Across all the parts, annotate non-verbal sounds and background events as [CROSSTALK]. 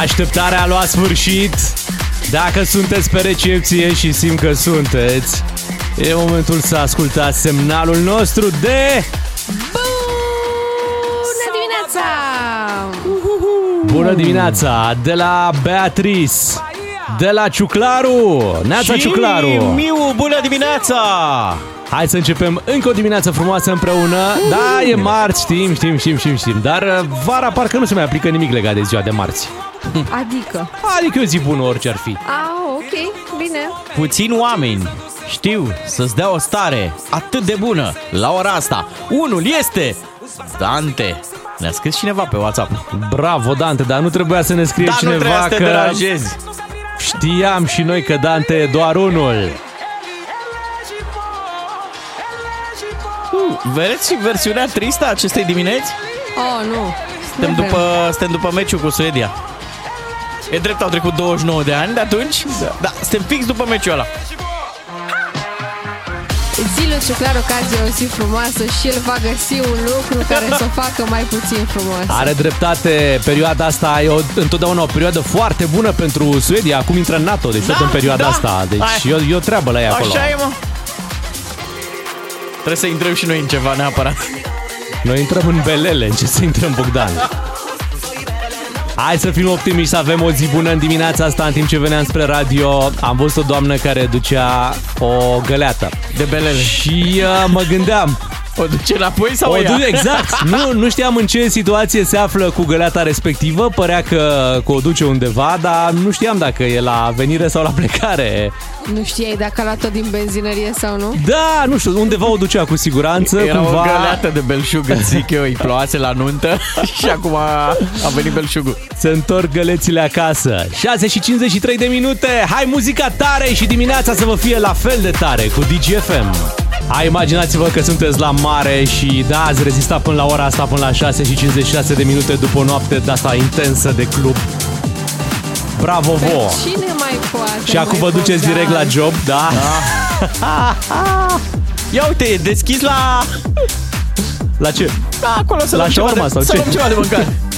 Așteptarea a luat sfârșit. Dacă sunteți pe recepție și simt că sunteți, e momentul să ascultați semnalul nostru de... Bună dimineața! Bună dimineața de la Beatrice, de la Ciuclaru. Neața Și Ciuclaru. Miu, bună dimineața! Hai să începem încă o dimineață frumoasă împreună. Da, e marți, știm, știm, știm, știm, știm. Dar uh, vara parcă nu se mai aplică nimic legat de ziua de marți. [LAUGHS] Adică? Adică e o zi bună orice ar fi. A, ok, bine. Puțini oameni știu să-ți dea o stare atât de bună la ora asta. Unul este Dante. Ne-a scris cineva pe WhatsApp. Bravo, Dante, dar nu trebuia să ne scrie Dar nu cineva trebuia să te că deranjezi. știam și noi că Dante e doar unul. Vedeți versiunea tristă a acestei dimineți? Oh, nu. Suntem Nu vrem. după, suntem după meciul cu Suedia. E drept, au trecut 29 de ani de atunci? Da. da suntem fix după meciul ăla. Zilul și clar ocazie o zi frumoasă și el va găsi un lucru care să o facă mai puțin frumoasă. Are dreptate, perioada asta e o, întotdeauna o perioadă foarte bună pentru Suedia. Acum intră în NATO, deci Da, tot în perioada da. asta. Deci Hai. e o, e o treabă la ea acolo. Așa e, mă. Trebuie să intrăm și noi în ceva neapărat. Noi intrăm în belele, în ce să intrăm, Bogdan? Hai să fim optimiști, să avem o zi bună în dimineața asta, în timp ce veneam spre radio. Am văzut o doamnă care ducea o găleată. De belele. Și uh, mă gândeam, O duce înapoi sau o o ia? du- exact, [LAUGHS] nu, nu știam în ce situație se află cu găleata respectivă, părea că, că o duce undeva, dar nu știam dacă e la venire sau la plecare. Nu știai dacă a luat-o din benzinărie sau nu? Da, nu știu, undeva o ducea cu siguranță, Era cumva... o găleată de belșug, îți zic eu, îi ploase la nuntă [LAUGHS] și acum a, a venit belșugul. Se întorc gălețile acasă 6 și 53 de minute Hai muzica tare și dimineața să vă fie la fel de tare Cu DGFM Hai imaginați-vă că sunteți la mare Și da, ați rezistat până la ora asta Până la 6 și 56 de minute După o noapte de asta intensă de club Bravo Pe vouă cine mai poate? Și acum mai vă duceți Bogdan? direct la job, da? [LAUGHS] Ia uite, e deschis la... [LAUGHS] La ce? Da, acolo să La luăm ceva shawarma de, sau să ce? luăm ceva de mâncare. [LAUGHS]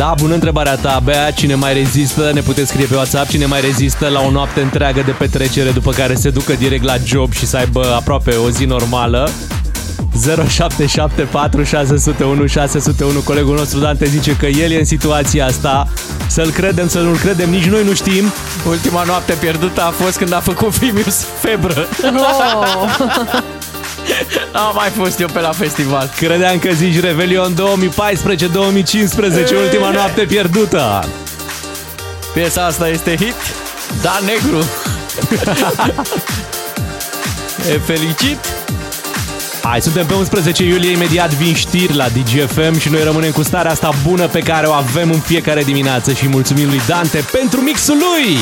Da, bună întrebarea ta, Bea. Cine mai rezistă? Ne puteți scrie pe WhatsApp. Cine mai rezistă la o noapte întreagă de petrecere după care se ducă direct la job și să aibă aproape o zi normală? 0774 601 601 Colegul nostru Dante zice că el e în situația asta Să-l credem, să nu-l credem, nici noi nu știm Ultima noapte pierdută a fost când a făcut Fimius febră. Oh, [LAUGHS] [LAUGHS] Am mai fost eu pe la festival. Credeam că zici Revelion 2014-2015 Ultima noapte pierdută Piesa asta este hit. Da, negru. [LAUGHS] e felicit. Hai, suntem pe 11 iulie, imediat vin știri la DGFM și noi rămânem cu starea asta bună pe care o avem în fiecare dimineață și mulțumim lui Dante pentru mixul lui!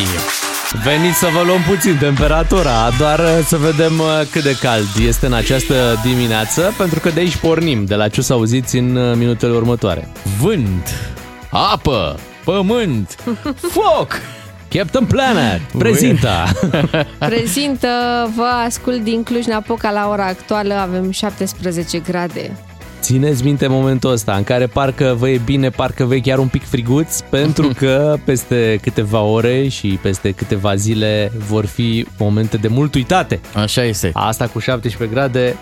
Veniți să vă luăm puțin temperatura, doar uh, să vedem uh, cât de cald este în această dimineață, pentru că de aici pornim, de la ce o să auziți în uh, minutele următoare. Vânt, apă, pământ, [LAUGHS] foc. Captain Planet prezintă! [LAUGHS] prezintă, vă ascult din Cluj-Napoca la ora actuală, avem 17 grade. Țineți minte momentul ăsta în care parcă vă e bine, parcă vă e chiar un pic friguț, [LAUGHS] pentru că peste câteva ore și peste câteva zile vor fi momente de mult uitate. Așa este. Asta cu 17 grade,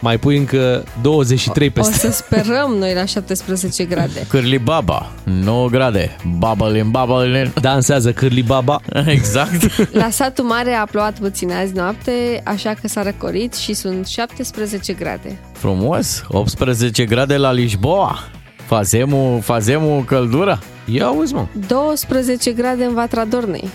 mai pui încă 23 O peste. să sperăm noi la 17 grade. [LAUGHS] Cârli Baba, 9 grade. Bubble in bubble in. Dansează Cârli Baba. [LAUGHS] Exact. La satul mare a plouat puțin azi noapte, așa că s-a răcorit și sunt 17 grade. Frumos. 18 grade la Lisboa. Fazemul, fazemul căldură. Ia auzi, mă. 12 grade în Vatra Dornei.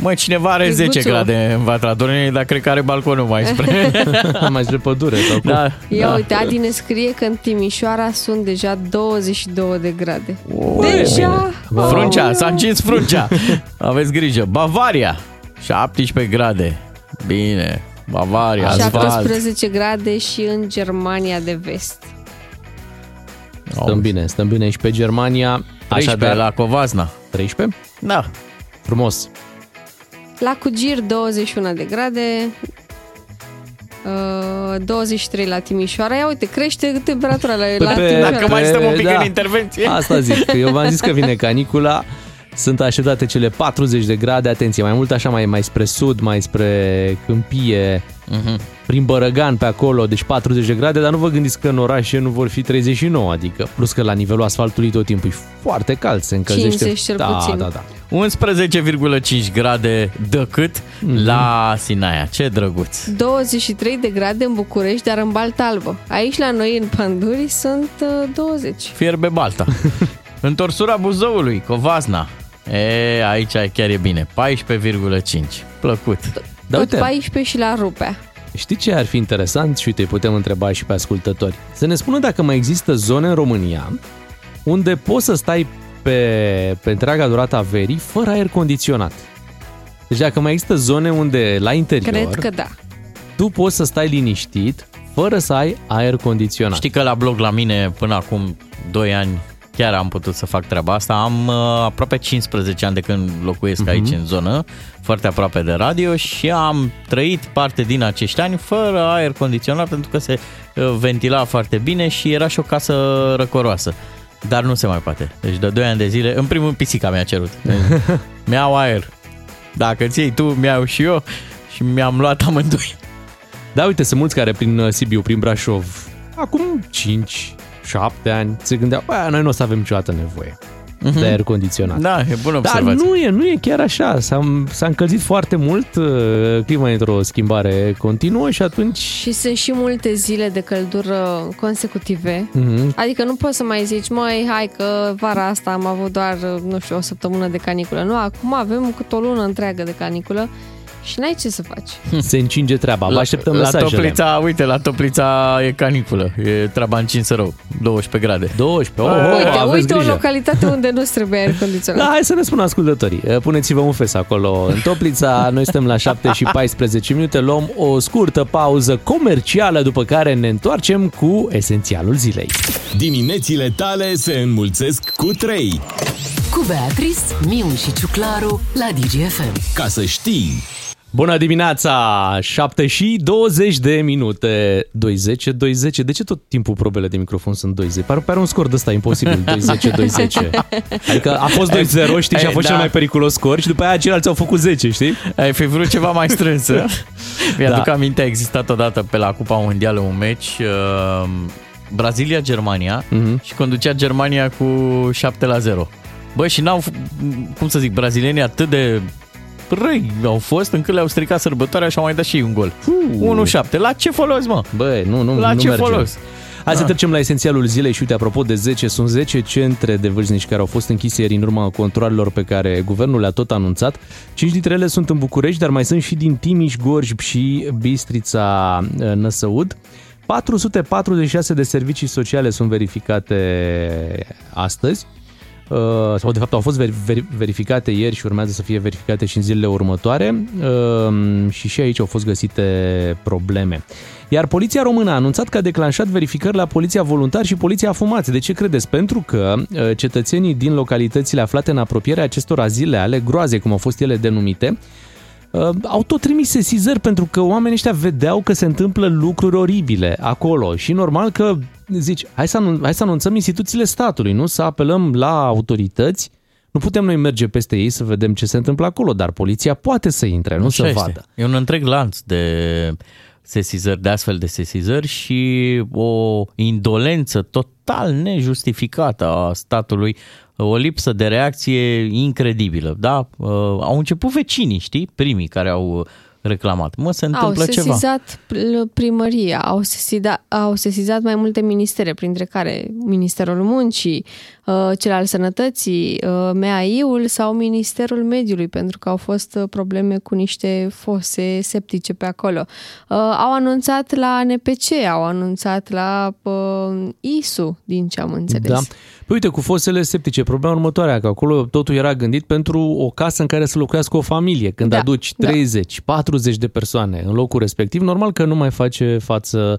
Măi, cineva are 10 Izbuțul. grade în Vatra Dornei, dar cred că are balconul mai spre... [LAUGHS] mai spre pădure sau cum. da, Ia da. uite, Adi ne scrie că în Timișoara sunt deja 22 de grade. Ui, deja? bine. Fruncea, s-a încins fruncea. Aveți grijă. Bavaria, 17 grade. Bine. Bavaria, asfalt. 17 grade și în Germania de vest. Stăm bine, stăm bine și pe Germania. 13 Așadar, la Covasna. 13? Da. Frumos. La Cugir 21 de grade, Uh, 23 la Timișoara. Ia uite, crește temperatura la, la pe- Timișoara. Dacă mai stăm un pic Da. în intervenție. Asta zic, că [LAUGHS] eu v-am zis că vine canicula, sunt așteptate cele 40 de grade, atenție, mai mult așa mai, mai spre sud, mai spre câmpie, Mhm. Prin Bărăgan pe acolo, deci 40 de grade, dar nu vă gândiți că în orașe nu vor fi 39, adică plus că la nivelul asfaltului tot timpul e foarte cald, se încălzește. 50 cel da, puțin. Da, da, 11,5 grade de cât Mhm. la Sinaia. Ce drăguț. 23 de grade în București, dar în Balta Albă. Aici la noi, în Panduri, sunt uh, 20. Fierbe balta. [LAUGHS] Întorsura Buzăului, Covasna. E, aici chiar e bine. 14,5. Plăcut. Da, Tot uite. 14 și la Rupea. Știi ce ar fi interesant? Și uite, îi putem întreba și pe ascultători. Să ne spună dacă mai există zone în România unde poți să stai pe, pe întreaga durată a verii fără aer condiționat. Deci dacă mai există zone unde la interior Cred că da. tu poți să stai liniștit fără să ai aer condiționat. Știi că la blog la mine până acum 2 ani chiar am putut să fac treaba asta. Am uh, aproape 15 ani de când locuiesc Mhm. uh-huh. aici în zonă, foarte aproape de radio și am trăit parte din acești ani fără aer condiționat pentru că se uh, ventila foarte bine și era și o casă răcoroasă. Dar nu se mai poate. Deci de 2 ani de zile, în primul rând pisica mi-a cerut. [LAUGHS] mi-au aer. Dacă ți iei tu, mi-au și eu și mi-am luat amândoi. Da, uite, sunt mulți care prin uh, Sibiu, prin Brașov, acum 5, 7 ani, se gândeau, bă, noi nu o să avem niciodată nevoie de aer condiționat. Da, e bună Dar observație. nu e, nu e chiar așa. S-a, s-a încălzit foarte mult, uh, clima e într-o schimbare continuă și atunci... Și sunt și multe zile de căldură consecutive. Mhm. Adică nu poți să mai zici, măi, hai că vara asta am avut doar, nu știu, o săptămână de caniculă. Nu, acum avem cât o lună întreagă de caniculă și n-ai ce să faci. [LAUGHS] Se încinge treaba. Vă așteptăm la mesajele. Toplița, uite, la Toplița e caniculă. E treaba în Cinsărău, 12 grade. 12. Oh, oh, uite, aveți uite o grijă. localitate [LAUGHS] unde nu trebuie aer condiționat. Da, hai să ne spună ascultătorii. Uh, Puneți-vă un fes acolo în Toplița. Noi suntem la 7 și [LAUGHS] 14 minute. Luăm o scurtă pauză comercială, după care ne întoarcem cu esențialul zilei. Diminețile tale se înmulțesc cu 3. Cu Beatrice, Miu și Ciuclaru la DGFM. Ca să știi... Bună dimineața! 7 și 20 de minute. 20, 20. De ce tot timpul probele de microfon sunt 20? Pare, pare un scor de ăsta imposibil. [LAUGHS] 20, 20. Adică a fost 2-0, știi, și a Ei, fost da. cel mai periculos scor și după aia ceilalți au făcut 10, știi? Ai fi vrut ceva mai strâns. ă? [LAUGHS] Mi-aduc Da. aminte, a existat odată pe la Cupa Mondială un meci uh, Brazilia-Germania Mhm. și conducea Germania cu 7 la 0. Bă, și n-au, f- cum să zic, brazilienii atât de răi au fost încât le-au stricat sărbătoarea și au mai dat și ei un gol. 1-7. La ce folos, mă? Bă, nu, nu, La nu ce merge. folos? Hai să Da. trecem la esențialul zilei și uite, apropo de 10, sunt 10 centre de vârstnici care au fost închise ieri în urma controlelor pe care guvernul le-a tot anunțat. 5 dintre ele sunt în București, dar mai sunt și din Timiș, Gorj și Bistrița uh, Năsăud. 446 de servicii sociale sunt verificate astăzi. Uh, sau de fapt au fost ver- ver- verificate ieri și urmează să fie verificate și în zilele următoare uh, și și aici au fost găsite probleme. Iar Poliția Română a anunțat că a declanșat verificări la Poliția Voluntar și Poliția Fumați. De ce credeți? Pentru că uh, cetățenii din localitățile aflate în apropierea acestor azile ale groaze, cum au fost ele denumite, uh, au tot trimis sesizări pentru că oamenii ăștia vedeau că se întâmplă lucruri oribile acolo și normal că zici, hai să, anun- hai să anunțăm instituțiile statului, nu? Să apelăm la autorități. Nu putem noi merge peste ei să vedem ce se întâmplă acolo, dar poliția poate să intre, nu Așa să este. vadă. E un întreg lanț de sesizări, de astfel de sesizări și o indolență total nejustificată a statului, o lipsă de reacție incredibilă. Da? Uh, Au început vecinii, știi, primii care au reclamat. Mă, se Au întâmplă ceva. sesizat pl- primăria, au sesizat, au sesizat mai multe ministere, printre care Ministerul Muncii, uh, cel al Sănătății, uh, MAI-ul sau Ministerul Mediului, pentru că au fost uh, probleme cu niște fose septice pe acolo. Uh, Au anunțat la NPC, au anunțat la uh, ISU, din ce am înțeles. Da. Păi uite, cu fosele septice, problema următoarea, că acolo totul era gândit pentru o casă în care să locuiască o familie. Când Da, aduci da. 30, 40 de persoane în locul respectiv, normal că nu mai face față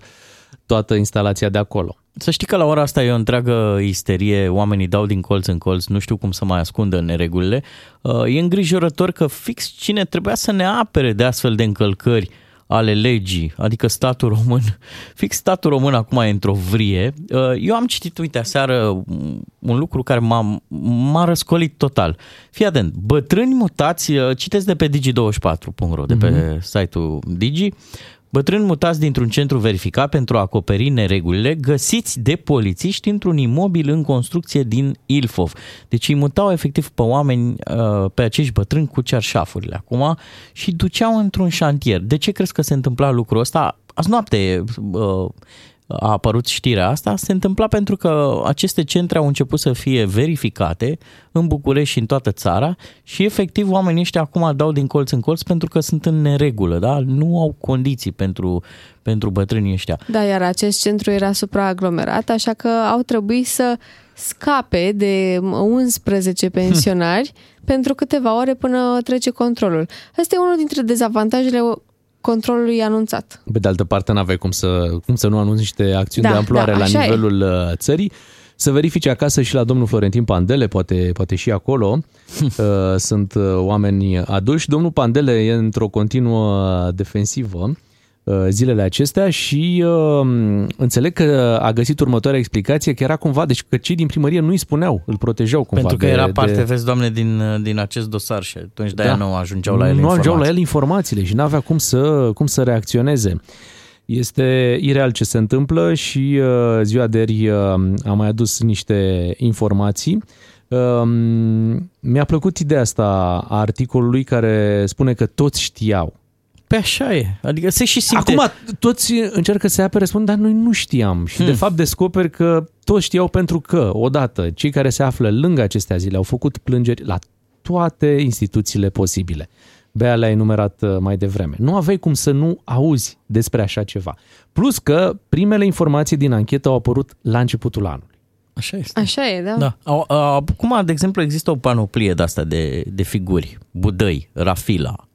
toată instalația de acolo. Să știi că la ora asta e o întreagă isterie, oamenii dau din colț în colț, nu știu cum să mai ascundă neregulile. Uh, E îngrijorător că fix cine trebuia să ne apere de astfel de încălcări ale legii, adică statul român, [LAUGHS] fix statul român acum e într-o vrie. Uh, eu am citit, uite, aseară un lucru care m-a, m-a răscolit total. Fii atent, bătrâni mutați, uh, citesc de pe digi24.ro, de pe mm-hmm. site-ul Digi, Bătrâni mutați dintr-un centru verificat pentru a acoperi neregulile, găsiți de polițiști într-un imobil în construcție din Ilfov. Deci îi mutau efectiv pe oameni, uh, pe acești bătrâni cu cerșafurile acum și duceau într-un șantier. De ce crezi că se întâmpla lucrul ăsta? Azi noapte uh, a apărut știrea asta, se întâmpla pentru că aceste centre au început să fie verificate în București și în toată țara și efectiv oamenii ăștia acum dau din colț în colț pentru că sunt în neregulă, da? nu au condiții pentru, pentru bătrânii ăștia. Da, iar acest centru era supraaglomerat, așa că au trebuit să scape de 11 pensionari pentru câteva ore până trece controlul. Asta e unul dintre dezavantajele controlului anunțat. Pe de altă parte, n-aveai cum să, cum să nu anunți niște acțiuni da, de amploare da, la nivelul e. Uh, țării. Să verifici acasă și la domnul Florentin Pandele, poate, poate și acolo [LAUGHS] uh, sunt uh, oameni aduși. Domnul Pandele e într-o continuă defensivă Uh, zilele acestea și uh, înțeleg că a găsit următoarea explicație, că era cumva, deci că cei din primărie nu îi spuneau, îl protejau cumva. Pentru că de, era parte, de... vezi, doamne, din, din acest dosar și atunci de-aia da. nu ajungeau la el Nu ajungeau la el informațiile și nu avea cum să, cum să reacționeze. Este ireal ce se întâmplă și uh, ziua de ieri uh, am mai adus niște informații. Uh, mi-a plăcut ideea asta a articolului care spune că toți știau pe așa e. Adică se și simte... Acum toți încearcă să apere, spun, dar noi nu știam. Și hmm. de fapt descoperi că toți știau pentru că, odată, cei care se află lângă acestea zile au făcut plângeri la toate instituțiile posibile. Bea le-a enumerat uh, mai devreme. Nu aveai cum să nu auzi despre așa ceva. Plus că primele informații din anchetă au apărut la începutul anului. Așa este. Așa e, da. da. Acum, de exemplu, există o panoplie de asta de, de figuri. Budăi, Rafila, Uh,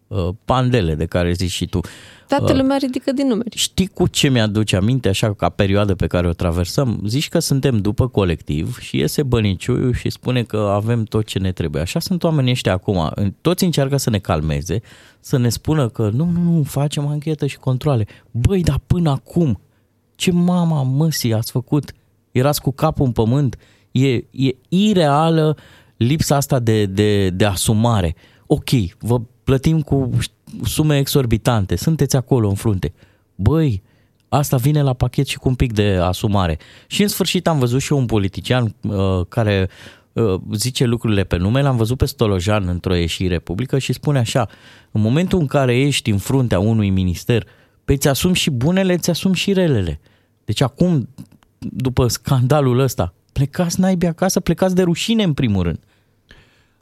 pandele de care zici și tu. Toată uh, lumea ridică din numeri. Știi cu ce mi-aduce aminte, așa ca perioadă pe care o traversăm? Zici că suntem după colectiv și iese băniciuiu și spune că avem tot ce ne trebuie. Așa sunt oamenii ăștia acum. Toți încearcă să ne calmeze, să ne spună că nu, nu, nu, facem anchetă și controle. Băi, dar până acum, ce mama măsii ați făcut? Erați cu capul în pământ? E, e ireală lipsa asta de, de, de asumare. Ok, vă plătim cu sume exorbitante, sunteți acolo în frunte. Băi, asta vine la pachet și cu un pic de asumare. Și în sfârșit am văzut și un politician uh, care uh, zice lucrurile pe nume, l-am văzut pe Stolojan într-o ieșire publică și spune așa, în momentul în care ești în fruntea unui minister, pe îți asumi și bunele, îți asumi și relele. Deci acum, după scandalul ăsta, plecați naibii acasă, plecați de rușine în primul rând.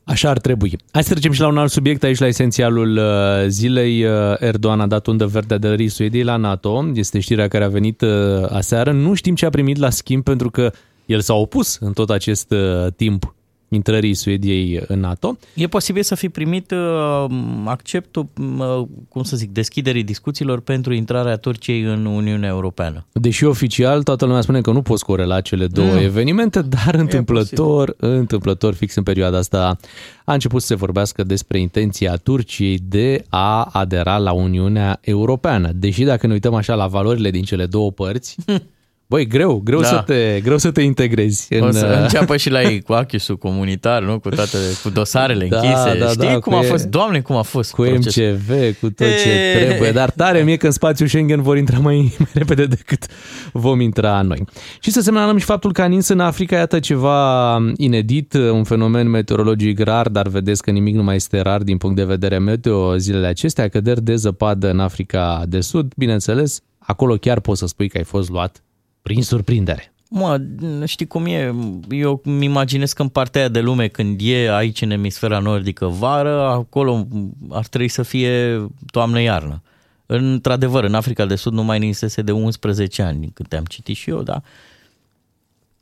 Așa ar trebui. Hai să trecem și la un alt subiect aici la esențialul uh, zilei. Uh, Erdogan a dat undă verde de Suediei la NATO. Este știrea care a venit uh, aseară. Nu știm ce a primit la schimb pentru că el s-a opus în tot acest timp intrării Suediei în NATO. E posibil să fi primit uh, acceptul, uh, cum să zic, deschiderii discuțiilor pentru intrarea Turciei în Uniunea Europeană. Deși oficial toată lumea spune că nu poți corela cele două mm. evenimente, dar întâmplător, întâmplător fix în perioada asta a început să se vorbească despre intenția Turciei de a adera la Uniunea Europeană. Deși dacă ne uităm așa la valorile din cele două părți, [LAUGHS] Băi, greu, greu, da. să te, greu să te integrezi. În... O să uh, înceapă și la ei cu achisul comunitar, nu? Cu toate, cu dosarele [LAUGHS] da, închise. Da, Știi da, cum a fost? Doamne, cum a fost Cu proces. MCV, cu tot ce e... trebuie. Dar tare mie că în spațiul Schengen vor intra mai, [LAUGHS] mai repede decât vom intra noi. Și să semnalăm și faptul că a nins în Africa, iată ceva inedit, un fenomen meteorologic rar, dar vedeți că nimic nu mai este rar din punct de vedere meteo zilele acestea, căderi de zăpadă în Africa de Sud, bineînțeles, acolo chiar poți să spui că ai fost luat prin surprindere. Mă, știi cum e? Eu îmi imaginez că în partea aia de lume, când e aici în emisfera nordică vară, acolo ar trebui să fie toamnă-iarnă. Într-adevăr, în Africa de Sud nu mai ninsese de 11 ani, cât am citit și eu, dar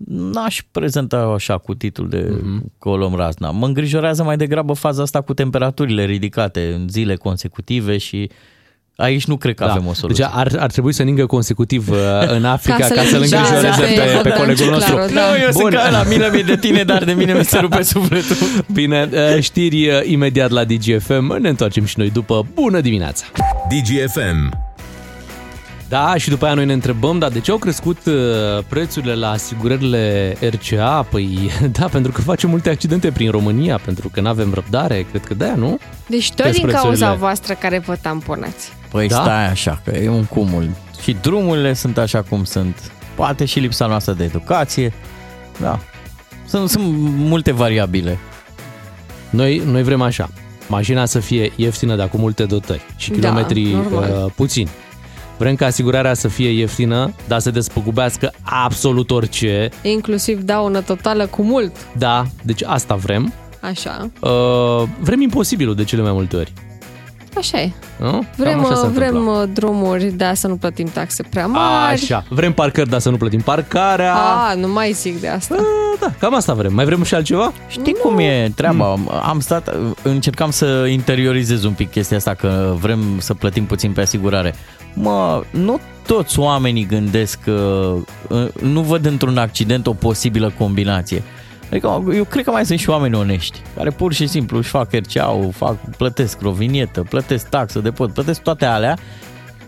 n-aș prezenta așa cu titlul de mm-hmm. colom razna. Mă îngrijorează mai degrabă faza asta cu temperaturile ridicate în zile consecutive și Aici nu cred că da. avem o soluție. Deci ar, ar trebui să ningă consecutiv uh, în Africa ca, ca să-l îngrijoreze pe, pe colegul nostru. Clar, da. Nu, eu Bun. sunt ca la milă de tine, dar de mine mi se rupe sufletul. [LAUGHS] Bine, uh, știri uh, imediat la DGFM. Ne întoarcem și noi după. Bună dimineața! DGFM. Da, și după aia noi ne întrebăm, dar de ce au crescut uh, prețurile la asigurările RCA? Păi, [LAUGHS] da, pentru că facem multe accidente prin România, pentru că nu avem răbdare, cred că de-aia, nu? Deci tot Pe din prețurile. cauza voastră care vă tamponați. Păi Da? da? stai așa, că e un cumul. Și drumurile sunt așa cum sunt. Poate și lipsa noastră de educație. Da. Sunt, sunt multe variabile. Noi, noi vrem așa, mașina să fie ieftină, dar cu multe dotări și Da, kilometri normal. uh, puțini. Vrem ca asigurarea să fie ieftină, dar să despăgubească absolut orice. Inclusiv daună totală cu mult. Da, deci asta vrem. Așa. Uh, vrem imposibilul de cele mai multe ori. Așa e. Nu? Cam Vrem, așa se vrem întâmplă. uh, drumuri, da, să nu plătim taxe prea mari. Așa, vrem parcări, dar să nu plătim parcarea. A, nu mai zic de asta. Uh, da, cam asta vrem. Mai vrem și altceva? Știi cum e treaba? Am stat, încercam să interiorizez un pic chestia asta, că vrem să plătim puțin pe asigurare. Mă, nu toți oamenii gândesc că uh, nu văd într-un accident o posibilă combinație. Adică eu cred că mai sunt și oameni onești, care pur și simplu își fac rca fac, plătesc o vinietă, plătesc taxă de pod, plătesc toate alea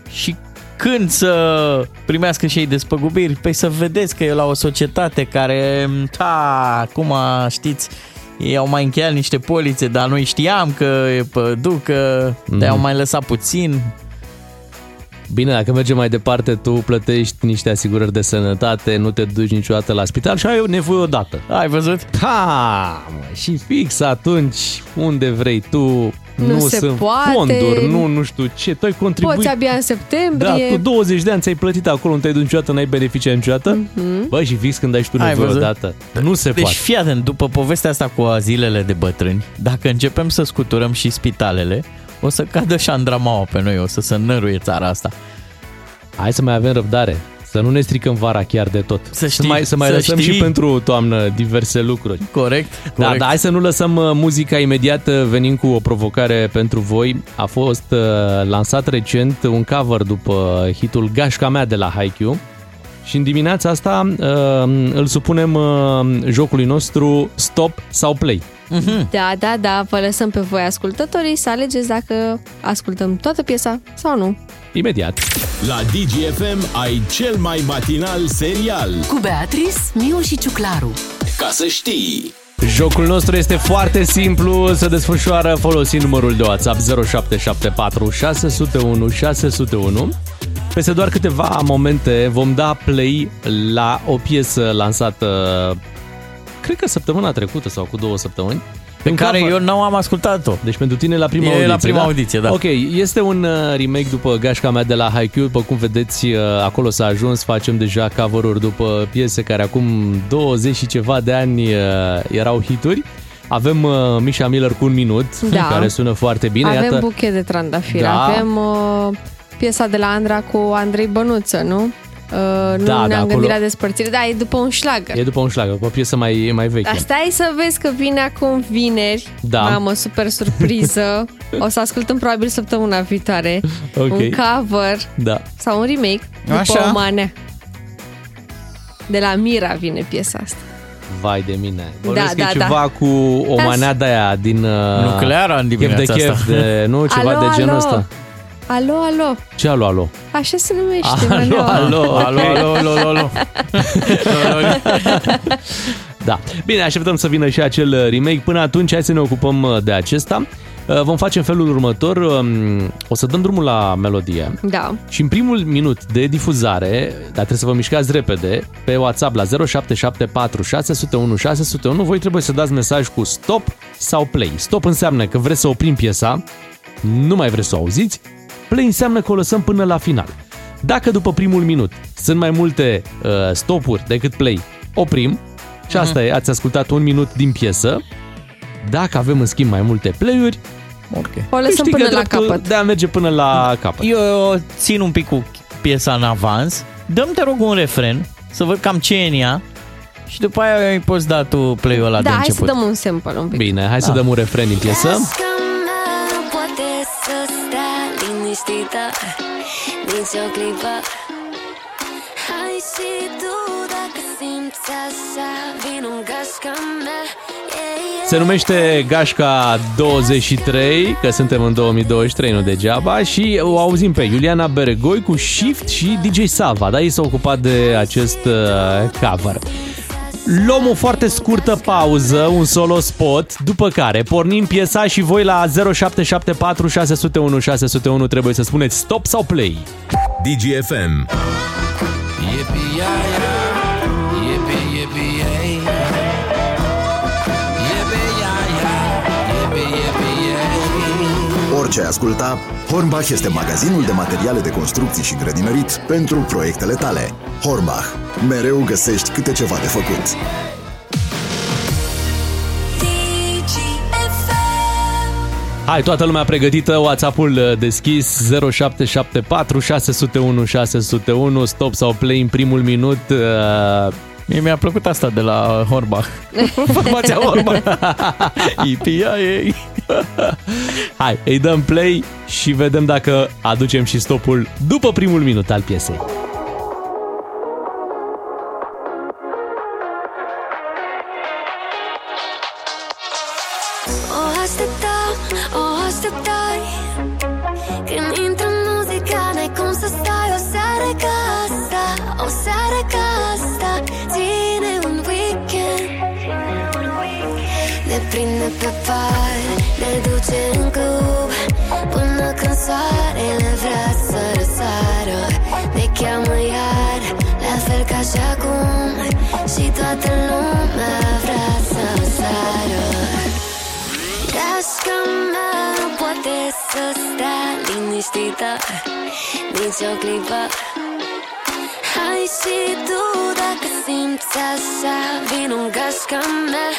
și când să primească și ei despăgubiri, păi să vedeți că e la o societate care, da, acum știți, ei au mai încheiat niște polițe, dar noi știam că e păducă, mm. de au mai lăsat puțin. Bine, dacă mergem mai departe, tu plătești niște asigurări de sănătate, nu te duci niciodată la spital și ai nevoie odată. Ai văzut? Ha, mă, și fix atunci, unde vrei tu, nu, se sunt poate. fonduri, nu, nu știu ce, tu ai contribuit. Poți abia în Da, septembrie. cu 20 de ani ți-ai plătit acolo, nu te-ai dus niciodată, n-ai beneficiat niciodată? Mm-hmm. Băi, și fix când ai și tu Ai nevoie văzut? odată. Nu se Deci poate. fii atent, după povestea asta cu azilele de bătrâni, dacă începem să scuturăm și spitalele, o să cadă șandramaua pe noi, o să se năruie țara asta. Hai să mai avem răbdare. Să nu ne stricăm vara chiar de tot. Să știi, să mai, să mai să lăsăm știi. și pentru toamnă diverse lucruri. Corect? Da, corect. dar hai să nu lăsăm uh, muzica imediat, uh, venim cu o provocare pentru voi. A fost uh, lansat recent un cover după hitul Gașca mea de la Haikyuu și în dimineața asta uh, îl supunem uh, jocului nostru Stop sau Play. Da, da, da, vă lăsăm pe voi ascultătorii să alegeți dacă ascultăm toată piesa sau nu. Imediat. La DGFM ai cel mai matinal serial. Cu Beatrice, Miu și Ciuclaru. Ca să știi! Jocul nostru este foarte simplu, se desfășoară folosind numărul de WhatsApp 0774 601 601. Peste doar câteva momente vom da play la o piesă lansată, cred că săptămâna trecută sau cu două săptămâni. Pe Un care cover- eu nu am ascultat-o. Deci pentru tine la prima E audiție, la prima da? audiție, da. Ok, este un uh, remake după gașca mea de la Haikyuu, după cum vedeți, uh, acolo s-a ajuns, facem deja cover-uri după piese care acum 20 și ceva de ani uh, erau hituri. Avem uh, Misha Miller cu un minut, Da. care sună foarte bine. Avem Iată, buchet de trandafiri, Da. avem uh, piesa de la Andra cu Andrei Bănuță, nu? Uh, nu Da, ne-am da, gândit acolo- la despărțire, da, e după un șlagăr. e după un șlag, după o piesă mai, mai veche. Dar stai să vezi că vine acum vineri. Da. Mamă, super surpriză. [LAUGHS] o să ascultăm probabil săptămâna viitoare. Ok. Un cover Da. sau un remake după Așa. o manea. De la Mira vine piesa asta. Vai de mine. Vorbesc da, e da. ceva cu o Da. manea de aia din... Uh, Nucleară în chef de dimineața chef, asta. de, nu, ceva alo, de genul alo. ăsta. Alo, alo. Ce alo, alo? Așa se numește Alo, maneaua. alo, Alo, alo, alo, alo, alo. [LAUGHS] Da. Bine, așteptăm să vină și acel uh, remake. Până atunci, hai să ne ocupăm uh, de acesta. Uh, Vom face în felul următor. um, O să dăm drumul la melodie. Da. Și în primul minut de difuzare, dar trebuie să vă mișcați repede, pe WhatsApp la 0774 601 601, voi trebuie să dați mesaj cu stop sau play. Stop înseamnă că vreți să oprim piesa, nu mai vreți să o auziți, play înseamnă că o lăsăm până la final. Dacă după primul minut sunt mai multe uh, stopuri decât play, oprim și asta e, ați ascultat un minut din piesă. Dacă avem în schimb mai multe play-uri, Ok. O lăsăm câștigă până la dreptul capăt. de a merge până la capăt. Eu țin un pic cu piesa în avans. Dăm te rog un refren, să văd cam ce e în ea. Și după aia îi poți da tu play-ul ăla Da, de hai să început. dăm un sample un pic. Bine, hai să dăm un refren din piesă. Gașca liniștită Nici o clipă Hai și tu dacă simți așa Vino în gașca mea yeah, yeah. Se numește Gașca 23, că suntem în 2023, nu degeaba, și o auzim pe Iuliana Beregoi cu Shift și DJ Sava, da? Ei s-au ocupat de acest uh, cover. Luăm o foarte scurtă pauză, un solo spot, după care pornim piesa și voi la 0774 601 601 trebuie să spuneți stop sau play. DGFM. Orice ai asculta, Hornbach este magazinul de materiale de construcții și grădinărit pentru proiectele tale. Hornbach. Mereu găsești câte ceva de făcut. Hai, toată lumea pregătită, WhatsApp-ul uh, deschis 0774 601 601, stop sau play în primul minut. uh, Mie mi-a plăcut asta de la Horbach. Formația [LAUGHS] Horbach. [LAUGHS] EPIA ei. [LAUGHS] Hai, îi dăm play și vedem dacă aducem și stopul după primul minut al piesei. Gașca mea nu poate să stea liniștită Nici o clipă Hai și tu dacă simți așa Vino în gașca mea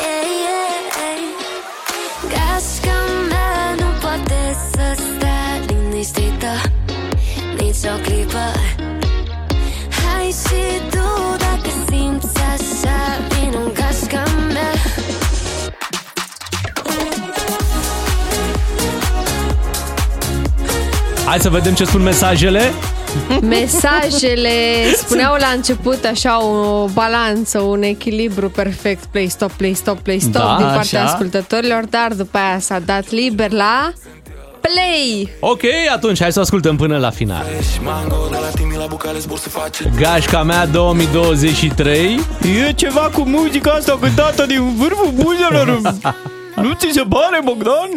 yeah, yeah. Gașca Hai să vedem ce spun mesajele. Mesajele [LAUGHS] spuneau la început așa o balanță, un echilibru perfect, play, stop, play, stop, play, stop Da, din partea așa. ascultătorilor, dar după aia s-a dat liber la play. Ok, atunci hai să ascultăm până la final. Gașca mea 2023 E ceva cu muzica asta cântată din vârful buzelor. [LAUGHS] Nu ți se pare, Bogdan?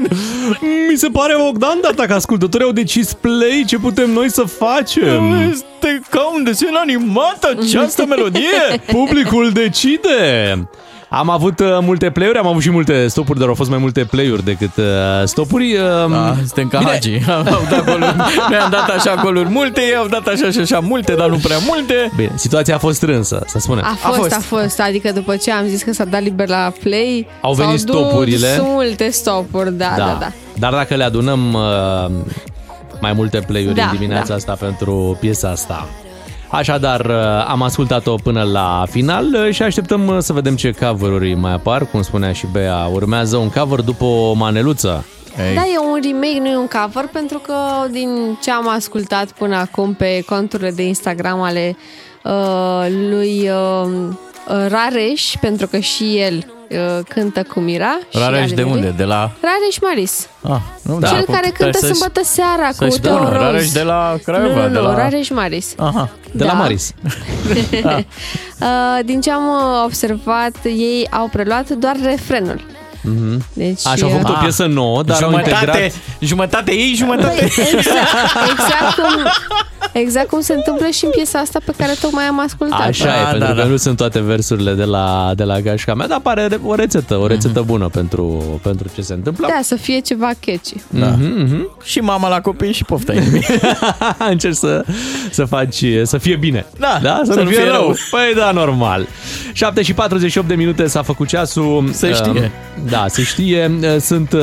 Mi se pare Bogdan, dar dacă ascultătorii au decis play, ce putem noi să facem? Este ca un desen animat această melodie. Publicul decide! Am avut uh, multe play-uri, am avut și multe stopuri, dar au fost mai multe play-uri decât uh, stopuri. Uh, Da, suntem ca Hagi. [LAUGHS] Au dat goluri. Noi am dat așa goluri multe, ei au dat așa și așa multe, dar nu prea multe. Bine, situația a fost strânsă, să spunem. A fost, a fost. fost, a fost. Adică după ce am zis că s-a dat liber la play, Au s-au venit dus stopurile. multe stopuri, da, da, da. Dar dacă le adunăm uh, mai multe play-uri Da, în dimineața da. asta pentru piesa asta. Așadar, uh, am ascultat-o până la final uh, și așteptăm uh, să vedem ce cover-uri mai apar. Cum spunea și Bea, urmează un cover după o maneluță. Ei, Da, e un remake, nu e un cover, pentru că din ce am ascultat până acum pe conturile de Instagram ale uh, lui uh, uh, Rareș, pentru că și el uh, cântă cu Mira. și Rareș are de lui. unde? De la... Rareș Maris. Ah, nu, Da. Cel cu- care puteai cântă să-și- sâmbătă seara cu să-și Teo spună, Rose. Rareș de la Craiova, Nu, nu, de nu, la... Rareș Maris. Aha. De la Da. Maris. [LAUGHS] Uh, din ce am uh, observat, ei au preluat doar refrenul. Deci, Așa, au făcut o uh, piesă nouă, dar au jumătate, integrat... jumătate ei, jumătate... Păi, exact, exact, cum, exact cum se întâmplă și în piesa asta pe care tocmai am ascultat. Așa Da, e, da, pentru că da. nu sunt toate versurile de la, de la gașca mea, dar pare o rețetă, o rețetă bună pentru, pentru ce se întâmplă. Da, să fie ceva catchy. Da. Și mama la copii și pofta [LAUGHS] inimii. Încerci să, să faci, să fie bine. Da, da? Să, să nu fie, rău. rău. Păi da, normal. 7 și 48 de minute s-a făcut ceasul. Se știe. Uh, Da, se știe. Uh, Sunt uh,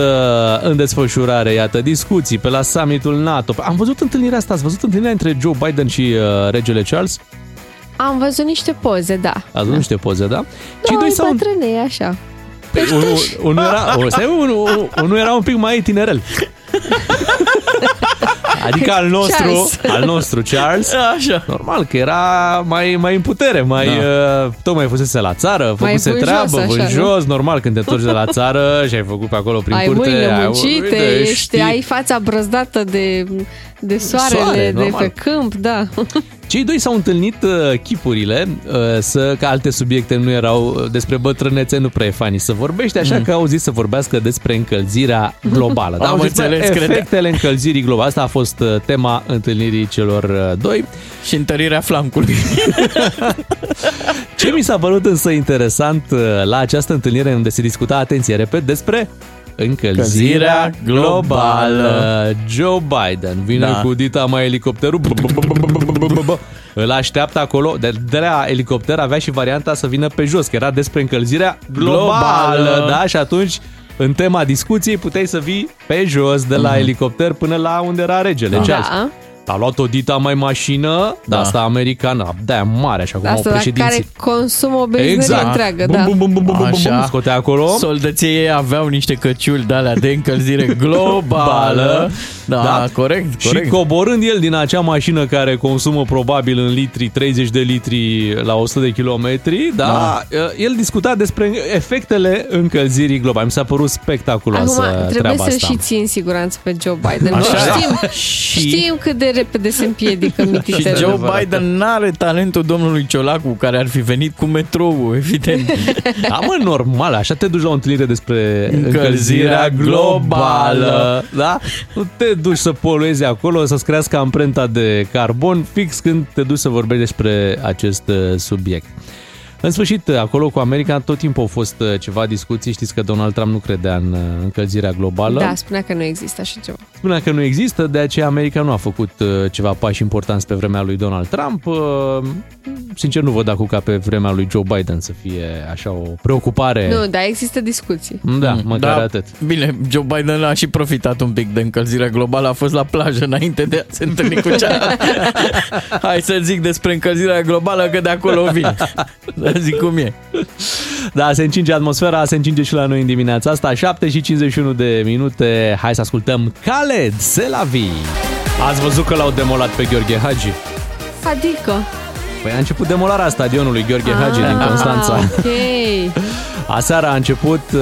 în desfășurare, iată, discuții pe la summitul NATO. Am văzut întâlnirea asta, ați văzut întâlnirea între Joe Biden și uh, regele Charles? Am văzut niște poze, da. Ați văzut niște poze, da? Cei Doi doi s-au... bătrânei, așa. Păi, unul, unul, era, [LAUGHS] o, stai, unul, unul era un pic mai tinerel. [LAUGHS] Adică al nostru, Charles. al nostru Charles, Așa. normal că era mai, mai în putere, mai, Da. uh, tocmai fusese la țară, Mai făcuse vânjos, treabă, așa, vânjos, normal, când te întorci de la țară [LAUGHS] și ai făcut pe acolo prin ai curte. mâinile ai- muncite, uite, ești, știi. ai fața brăzdată de, de soarele, Soare, de normal. pe câmp, da. [LAUGHS] Cei doi s-au întâlnit uh, chipurile, uh, să, că alte subiecte nu erau uh, despre bătrânețe, nu prea e funny să vorbești, așa că au zis să vorbească despre încălzirea globală. Am au zis, bă, înțeles, credea. efectele încălzirii globale. Asta a fost uh, tema întâlnirii celor uh, doi. Și întărirea flancului. [LAUGHS] Ce mi s-a părut însă interesant uh, la această întâlnire unde se discuta, atenție, repet, despre încălzirea Încălzirea globală. globală. Joe Biden vine Da. cu dita mai elicopterul. Îl așteaptă acolo. De, de la elicopter avea și varianta să vină pe jos, că era despre încălzirea globală. Globală. Da? Și atunci, în tema discuției, puteai să vii pe jos de la elicopter până la unde era regele. Charles. Da. A luat o dita mai mașină, da. Da. asta americană, de mare, așa cum au Asta dar președinții. care consumă o benzinărie Exact. întreagă, bum, da. bum, bum, bum, bum, bum, bum, Așa. scotea acolo. Soldății ei aveau niște căciuli de alea de încălzire [LAUGHS] globală. Da, da, corect, Și corect. coborând el din acea mașină care consumă probabil în litri 30 de litri la 100 de kilometri, da, da. el discuta despre efectele încălzirii globale. Mi s-a părut spectaculoasă Acum, trebuie treaba să-l asta. și ții în siguranță pe Joe Biden. Așa. Știm, Și- știm cât de repede se împiedică [LAUGHS] Și mititele. Joe Biden n-are talentul domnului Ciolacu care ar fi venit cu metrou, [LAUGHS] evident. Da, mă, normal, așa te duci la o întâlnire despre încălzirea Încălzirea globală, globală. da? Nu te duci să poluezi acolo, să-ți crească amprenta de carbon fix când te duci să vorbești despre acest uh, subiect. În sfârșit, acolo cu America tot timpul au fost uh, ceva discuții. Știți că Donald Trump nu credea în uh, încălzirea globală. Da, spunea că nu există așa ceva. Spunea că nu există, de aceea America nu a făcut uh, ceva pași importanți pe vremea lui Donald Trump. Uh, Sincer, nu văd acum ca pe vremea lui Joe Biden să fie așa o preocupare. Nu, dar există discuții. Da, măcar Da, atât. Bine, Joe Biden a și profitat un pic de încălzirea globală, a fost la plajă înainte de a se întâlni cu cea. [LAUGHS] Hai să zic despre încălzirea globală, că de acolo vin. [LAUGHS] Să zic cum e. Da, se încinge atmosfera, se încinge și la noi în dimineața asta, 7 și 51 de minute. Hai să ascultăm Khaled Selavi. Ați văzut că l-au demolat pe Gheorghe Hagi? Adică. Păi a început demolarea stadionului Gheorghe Hagi din Ah, Constanța. Ok. [LAUGHS] Aseară a început, uh,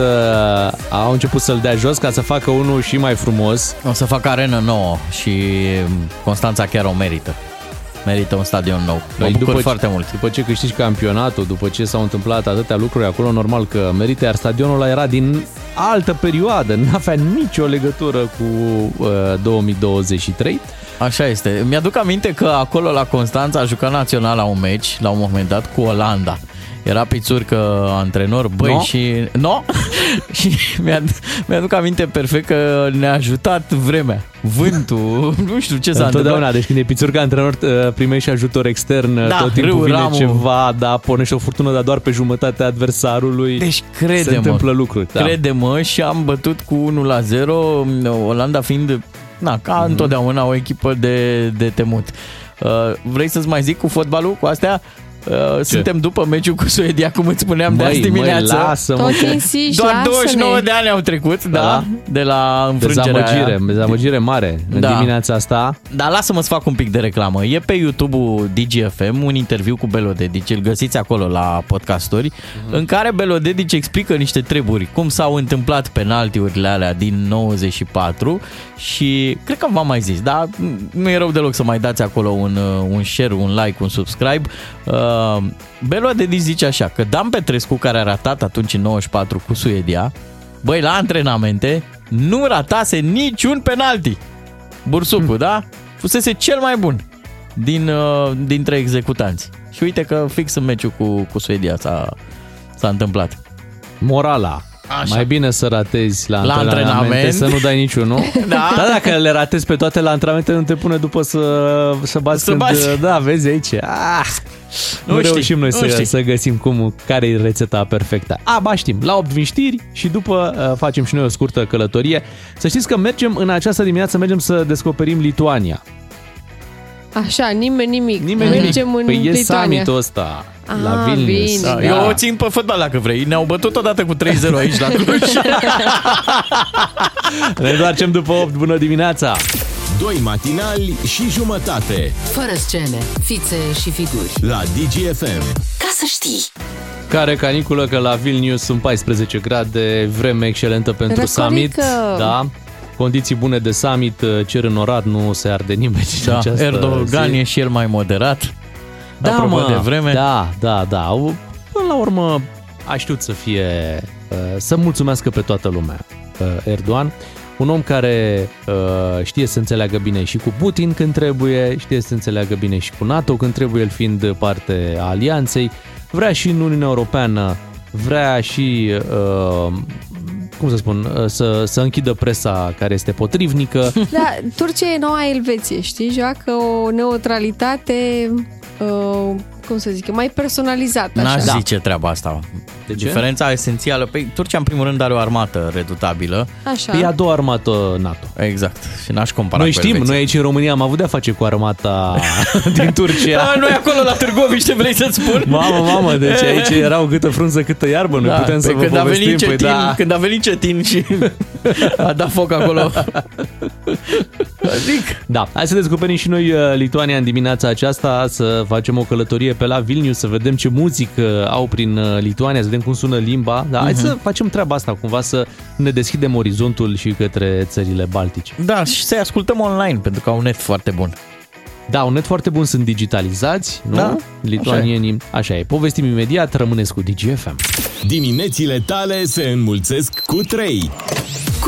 au început să-l dea jos ca să facă unul și mai frumos. O să fac arenă nouă și Constanța chiar o merită. Merită un stadion nou. Mă Păi bucur ce- foarte mult. După ce câștigi campionatul, după ce s-au întâmplat atâtea lucruri acolo, normal că merită, iar stadionul ăla era din altă perioadă, nu avea nicio legătură cu uh, 2023. Așa este. Mi-aduc aminte că acolo la Constanța a jucat național la un meci, la un moment dat, cu Olanda. Era Pițurcă antrenor, băi, No? și... No? [LAUGHS] și mi-ad- mi-aduc aminte perfect că ne-a ajutat vremea, vântul, [LAUGHS] nu știu ce s-a întâmplat. Întotdeauna, deci când e pițurca antrenor, uh, primești și ajutor extern, uh, Da, tot timpul râu, vine ramul. ceva, da, pornește o furtună, dar doar pe jumătatea adversarului. Deci crede se întâmplă lucruri. Da. Crede-mă și am bătut cu 1 la 0, Olanda fiind, na, ca Mhm. mm-hmm. întotdeauna, o echipă de, de temut. Uh, vrei să-ți mai zic cu fotbalul, cu astea? Uh, suntem după meciul cu Suedia, cum îți spuneam de azi Măi, dimineață. măi, lasă-mă Tot că... insiști, Doar lasă-ne. 29 de ani au trecut, da, Da. de la înfrângerea Dezamăgire, aia. dezamăgire mare în Da. dimineața asta. Dar lasă-mă să fac un pic de reclamă. E pe YouTube-ul DGFM un interviu cu Belo Dedici, îl găsiți acolo la podcasturi, Mhm. în care Belo Dedici explică niște treburi, cum s-au întâmplat penaltiurile alea din 94 și cred că v-am mai zis, dar nu e rău deloc să mai dați acolo un, uh, un share, un like, un subscribe. Uh, Belo Dedici zice așa, că Dan Petrescu, care a ratat atunci în 94 cu Suedia, băi, la antrenamente, nu ratase niciun penalti. Bursucu, da? Fusese cel mai bun din, uh, dintre executanți. Și uite că fix în meciul cu, cu Suedia s-a, s-a întâmplat. Morala. Așa. Mai bine să ratezi la, La antrenamente, antrenament. să nu dai niciunul. [LAUGHS] Da. Dar dacă le ratezi pe toate la antrenamente, nu te pune după să, să bați. Să când, bați. Da, vezi aici. Ah, nu, Nu nu știi, reușim noi nu să, știi. să găsim cum, care e rețeta perfectă. A, ba știm, la 8 vin știri și după uh, facem și noi o scurtă călătorie. Să știți că mergem în această dimineață, mergem să descoperim Lituania. Așa, nimeni nimic. Nimeni Mergem nimic. în Păi e Lituania. summitul ăsta la Ah, Vilnius. bine. Da, Da. Eu o țin pe fotbal dacă vrei. Ne-au bătut odată cu 3-0 aici la Cluj. [LAUGHS] Ne întoarcem după 8. Bună dimineața! Doi matinali și jumătate Fără scene, fițe și figuri. la DGFM. Ca să știi! Care caniculă că la Vilnius sunt 14 grade, vreme excelentă pentru Răcorică. summit. Da. Condiții bune de summit, cer în orar, nu se arde nimeni în Da, această Erdogan zi. e și el mai moderat. Da, Apropo mă, de vreme. Da, da, da. Au- Până la urmă a știut să fie, uh, să mulțumească pe toată lumea uh, Erdogan. Un om care uh, știe să înțeleagă bine și cu Putin când trebuie, știe să înțeleagă bine și cu NATO când trebuie, el fiind parte a alianței. Vrea și în Uniunea Europeană, vrea și, uh, cum să spun, uh, să, să închidă presa care este potrivnică. Da, Turcia e noua Elveție, știi? Joacă o neutralitate, Oh. Cum să zic, eu, mai personalizată. N-aș Așa. zice treaba asta. De ce? Diferența esențială, pe Turcia în primul rând are o armată redutabilă. Așa. E a doua armată NATO. Exact. Și n-aș compara Noi cu știm, Elveția. noi aici în România am avut de-a face cu armata [LAUGHS] din Turcia. Da, noi acolo la Târgoviște vrei să-ți spun? Mamă, mamă, deci aici erau câtă frunză, câtă iarbă, noi putem pe să vă când a povestim. venit cetin, păi da, când a venit cetin și [LAUGHS] a dat foc acolo. Zic. da, hai să descoperim și noi uh, Lituania în dimineața aceasta, să facem o călătorie pe la Vilnius, să vedem ce muzică au prin uh, Lituania, să vedem cum sună limba. Da, hai să facem treaba asta, cumva să ne deschidem orizontul și către țările baltice. Da, și să-i ascultăm online, pentru că au un net foarte bun. Da, un net foarte bun, sunt digitalizați, nu? Da, Lituanienii, așa e. Povestim imediat, rămâneți cu DGFM. Diminețile tale se înmulțesc cu 3.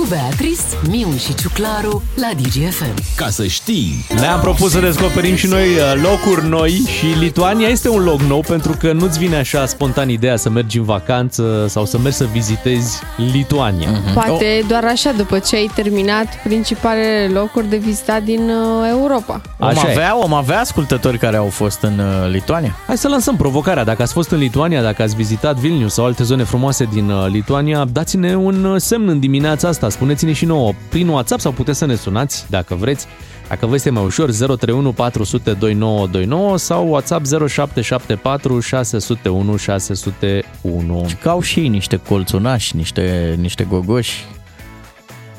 Cu Beatrice, Miu și Ciuclaru la DGFM. Ca să știi, Ne-am propus să descoperim și noi uh, locuri noi și Lituania este un loc nou pentru că nu-ți vine așa spontan ideea să mergi în vacanță sau să mergi să vizitezi Lituania. Mhm. Poate doar așa, după ce ai terminat principalele locuri de vizitat din uh, Europa. Om Așa e. avea, om avea ascultători care au fost în uh, Lituania. Hai să lansăm provocarea. Dacă ați fost în Lituania, dacă ați vizitat Vilnius sau alte zone frumoase din uh, Lituania, dați-ne un uh, semn în dimineața asta. Spuneți-ne și nouă prin WhatsApp sau puteți să ne sunați dacă vreți. Dacă vă este mai ușor, 031 400 2929 sau WhatsApp 0774 601 601. Că au și ei niște colțunași, niște, niște gogoși.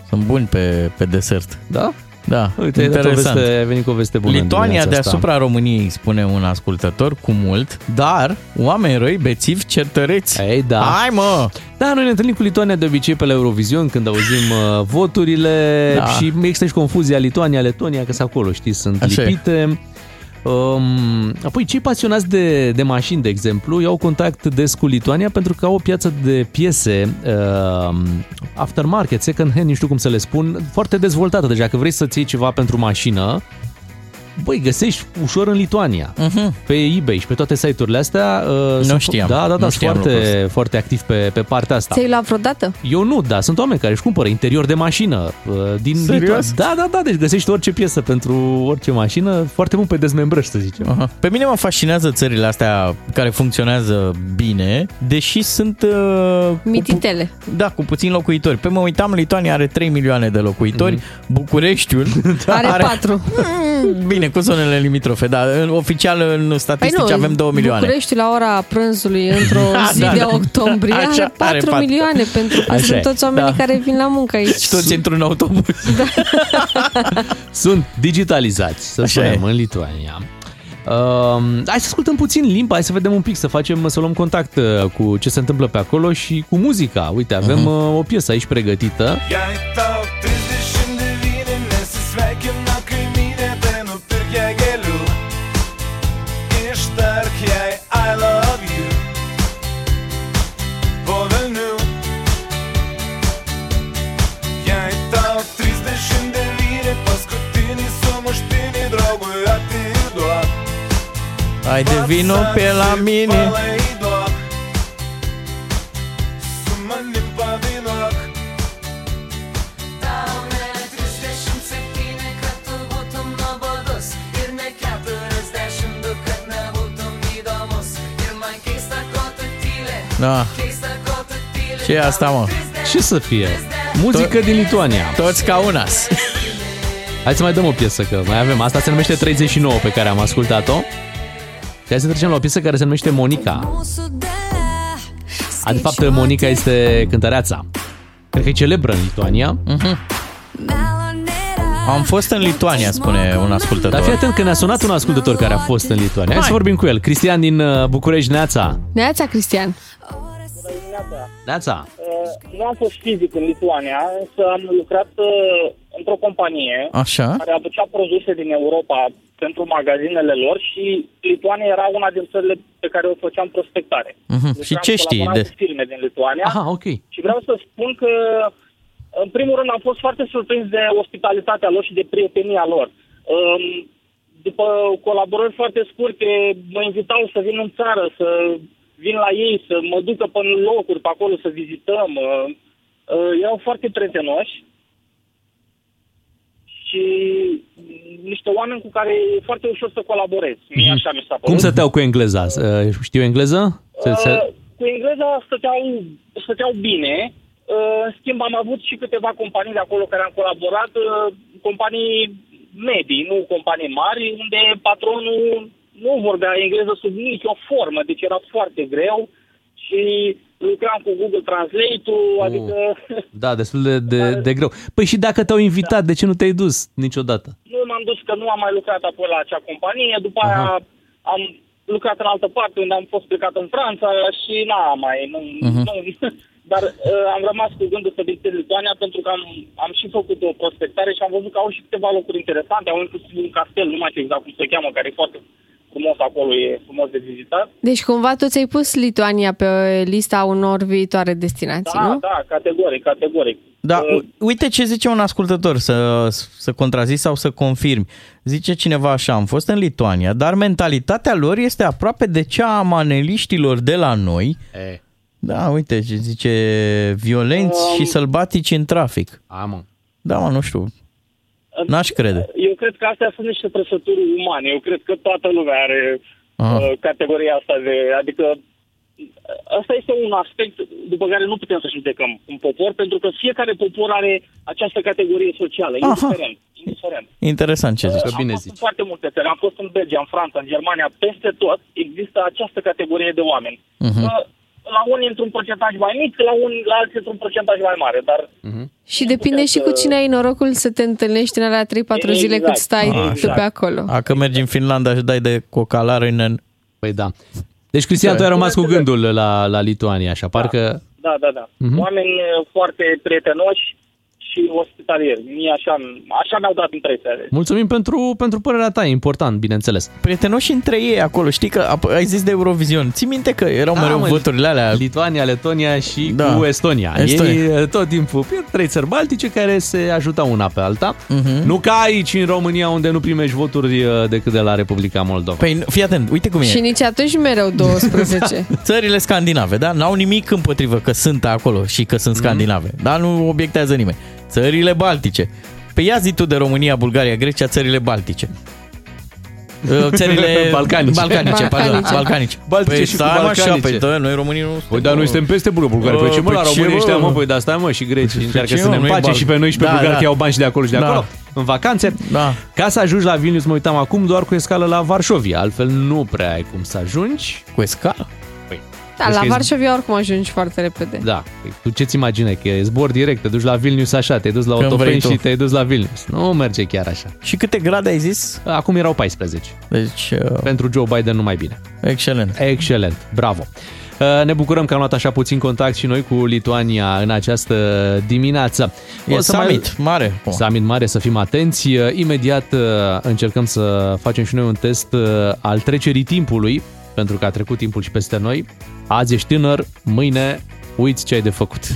Sunt buni pe, pe desert. Da? Da, Uite, ai dat o interesant. veste, ai venit cu o veste bună în Lituania dimineața deasupra României, spune un ascultător, cu mult, dar oameni răi, bețivi, certăreți. Asta. Ei, da. Hai mă! Da, noi ne întâlnim cu Lituania de obicei pe la Eurovision când auzim uh, voturile Da. și există și confuzia Lituania, Letonia, că sunt acolo, știi, sunt Așa e. lipite. Um, apoi, cei pasionați de, de mașini, de exemplu, iau contact des cu Lituania pentru că au o piață de piese uh, aftermarket, second hand, nu știu cum să le spun, foarte dezvoltată. Deci dacă vrei să-ți iei ceva pentru mașină, băi, găsești ușor în Lituania. Uh-huh. Pe eBay și pe toate site-urile astea. Uh, sunt- știam, Da, da, da, nu sunt știam lucrul foarte, foarte activ pe, pe partea asta. Ți-ai luat vreodată? Eu nu, da, sunt oameni care își cumpără interior de mașină uh, din Serios? Lituania. Da, da, da, deci găsești orice piesă pentru orice mașină, foarte bun pe dezmembrări, să zicem. Aha. Pe mine mă fascinează țările astea care funcționează bine, deși sunt... Uh, cu pu- Mititele. da, cu puțini locuitori. Pe mă uitam, Lituania are 3 milioane de locuitori, Bucureștiul [LAUGHS] Are patru. [LAUGHS] Mm, Bine, cu zonele limitrofe, da. În- Oficial, în statistici avem 2 milioane. București la ora prânzului [LAUGHS] într-o zi Da, de da. octombrie Așa, are are 4 patru. milioane pentru că Așa sunt e, toți oamenii da. care vin la muncă aici. Și toți într-un autobuz. [LAUGHS] [LAUGHS] Sunt digitalizați, să Așa spunem, e. în Lituania. Uh, hai să ascultăm puțin limba, hai să vedem un pic, să facem, să luăm contact uh, cu ce se întâmplă pe acolo și cu muzica. Uite, avem Mhm. uh, o piesă aici pregătită. Jei Hai de vino pe la mine. Palaiduok. Su manim pavainuok. Tau ne 37, kad tu būtum nuobodus Ir ne 42, kad nebūtum įdomus Ir man keista, ko tu tyli Da. Keista, ko tu tyli Ce e asta, mă? Ce să fie? Muzică din Lituania. Toți ca unas. Hai să mai dăm o piesă, că mai avem. Asta se numește 39 pe care am ascultat-o. Și hai să trecem la o piesă care se numește Monica. A, de fapt, Monica este cântăreața. Cred că e celebră în Lituania. Am fost în Lituania, spune un ascultător. Dar fii atent că ne-a sunat un ascultător care a fost în Lituania. Hai să vorbim cu el. Cristian din uh, București, Neața. Neața, Cristian. Neața. Uh, Nu am fost fizic în Lituania, însă am lucrat uh, într-o companie Așa. care aducea produse din Europa pentru magazinele lor și Lituania era una din țările pe care o făceam prospectare. Mhm. Lucram, Și ce știi colaboram de- cu firme din Lituania Aha, ok. și vreau să spun că în primul rând am fost foarte surprins de ospitalitatea lor și de prietenia lor. Um, După colaborări foarte scurte, mă invitau să vin în țară, să vin la ei, să mă ducă pe locuri pe acolo, să vizităm. Uh, uh, Erau foarte prietenoși și niște oameni cu care e foarte ușor să colaborezi. Mie așa mi s-a părut. Cum stăteau cu engleza? Uh, Știu engleză? Se, se... Uh, cu engleza stăteau, stăteau bine. Uh, în schimb, am avut și câteva companii de acolo care am colaborat, uh, companii medii, nu companii mari, unde patronul nu vorbea engleză sub nicio formă, deci era foarte greu și lucram cu Google Translate-ul, adică Da, destul de, de, de greu. Păi și dacă te-au invitat, de ce nu te-ai dus niciodată? nu m-am dus că nu am mai lucrat apoi la acea companie, după aia am lucrat în altă parte unde am fost plecat în Franța și n-am mai, nu, Mhm. nu, [LAUGHS] dar uh, am rămas cu gândul să vizitez Lituania pentru că am, am și făcut o prospectare și am văzut că au și câteva locuri interesante, au inclusiv un castel, nu mai știu exact cum se cheamă, care e foarte frumos acolo, e frumos de vizitat. Deci cumva tu ți-ai pus Lituania pe lista unor viitoare destinații, Da, nu? da, categoric, categoric. Da, Uh, u- uite ce zice un ascultător, să, să contrazici sau să confirmi. Zice cineva așa, am fost în Lituania, dar mentalitatea lor este aproape de cea a maneliștilor de la noi. E, Da, uite, ce zice violenți Um, și sălbatici în trafic. a, mă. Da, mă, nu știu. N-aș crede. Eu cred că astea sunt niște trăsături umane. Eu cred că toată lumea are Aha. uh, categoria asta de... Adică uh, asta este un aspect după care nu putem să judecăm un popor, pentru că fiecare popor are această categorie socială, Aha. indiferent. indiferent. Interesant ce zici. Că bine am fost zici. în foarte multe țări, am fost în Belgia, în Franța, în Germania, peste tot există această categorie de oameni. Mhm. Uh, La unii într-un procentaj mai mic, la, unii, la alții într-un procentaj mai mare, dar Și depinde și cu cine ai norocul să te întâlnești în alea 3-4 zile Exact. cât stai Ah, tu pe acolo. A, că mergi în Finlanda și dai de cocalare în... Păi da. Deci, Cristian, tu ai rămas cu gândul la, la Lituania, așa, parcă... Da, da, da. Mhm. Oameni uh, foarte prietenoși și ospitalieri. Mie așa, așa mi-au dat impresia. Mulțumim pentru, pentru părerea ta, e important, bineînțeles. Prietenoși între ei acolo, știi că ap- ai zis de Eurovision. Ții minte că erau mereu mă, voturile alea? Lituania, Letonia și Da. cu Estonia. Estonia. Ei eh, tot timpul, e trei țări baltice care se ajutau una pe alta. Mhm. Nu ca aici în România unde nu primești voturi eh, decât de la Republica Moldova. Păi fii atent, uite cum e. Și nici atunci mereu 12. [LAUGHS] Țările scandinave, da? N-au nimic împotrivă că sunt acolo și că sunt scandinave. Dar nu obiectează nimeni. Țările baltice. Pe ia zi tu de România, Bulgaria, Grecia, țările baltice. Uh, [LAUGHS] Țările Balcanice. balcanice, pardon, Balcanice. balcanice. Baltice păi și cu stai mă așa, balcanice. păi da, noi românii nu Păi dar noi suntem peste Bulgaria. Bulgaria. Păi ce mă, Păi la ce, românii ăștia, bă? mă, păi dar stai mă și grecii încearcă ce, să mă, ne nu e împace bal- și pe noi și pe Da, bulgari da. că iau bani și de acolo și de Da. acolo în vacanțe. Da. Ca să ajungi la Vilnius, mă uitam acum, doar cu escală la Varșovia. Altfel nu prea ai cum să ajungi. Cu escală? Păi, Da, Deci la că e- Varșovia oricum ajungi foarte repede. Da, Păi, tu ce-ți imaginai? Că e zbor direct, te duci la Vilnius așa, te-ai dus la Când vrei Otopeni tu. și te-ai dus la Vilnius. Nu merge chiar așa. Și câte grade ai zis? Acum erau 14. Deci, uh, Pentru Joe Biden numai bine. excelent. Excelent, bravo. Uh, Ne bucurăm că am luat așa puțin contact și noi cu Lituania în această dimineață. E summit mare. Summit mare, să fim atenți. Uh, Imediat uh, încercăm să facem și noi un test uh, al trecerii timpului, pentru că a trecut timpul și peste noi. Azi ești tânăr, mâine uiți ce ai de făcut. [LAUGHS]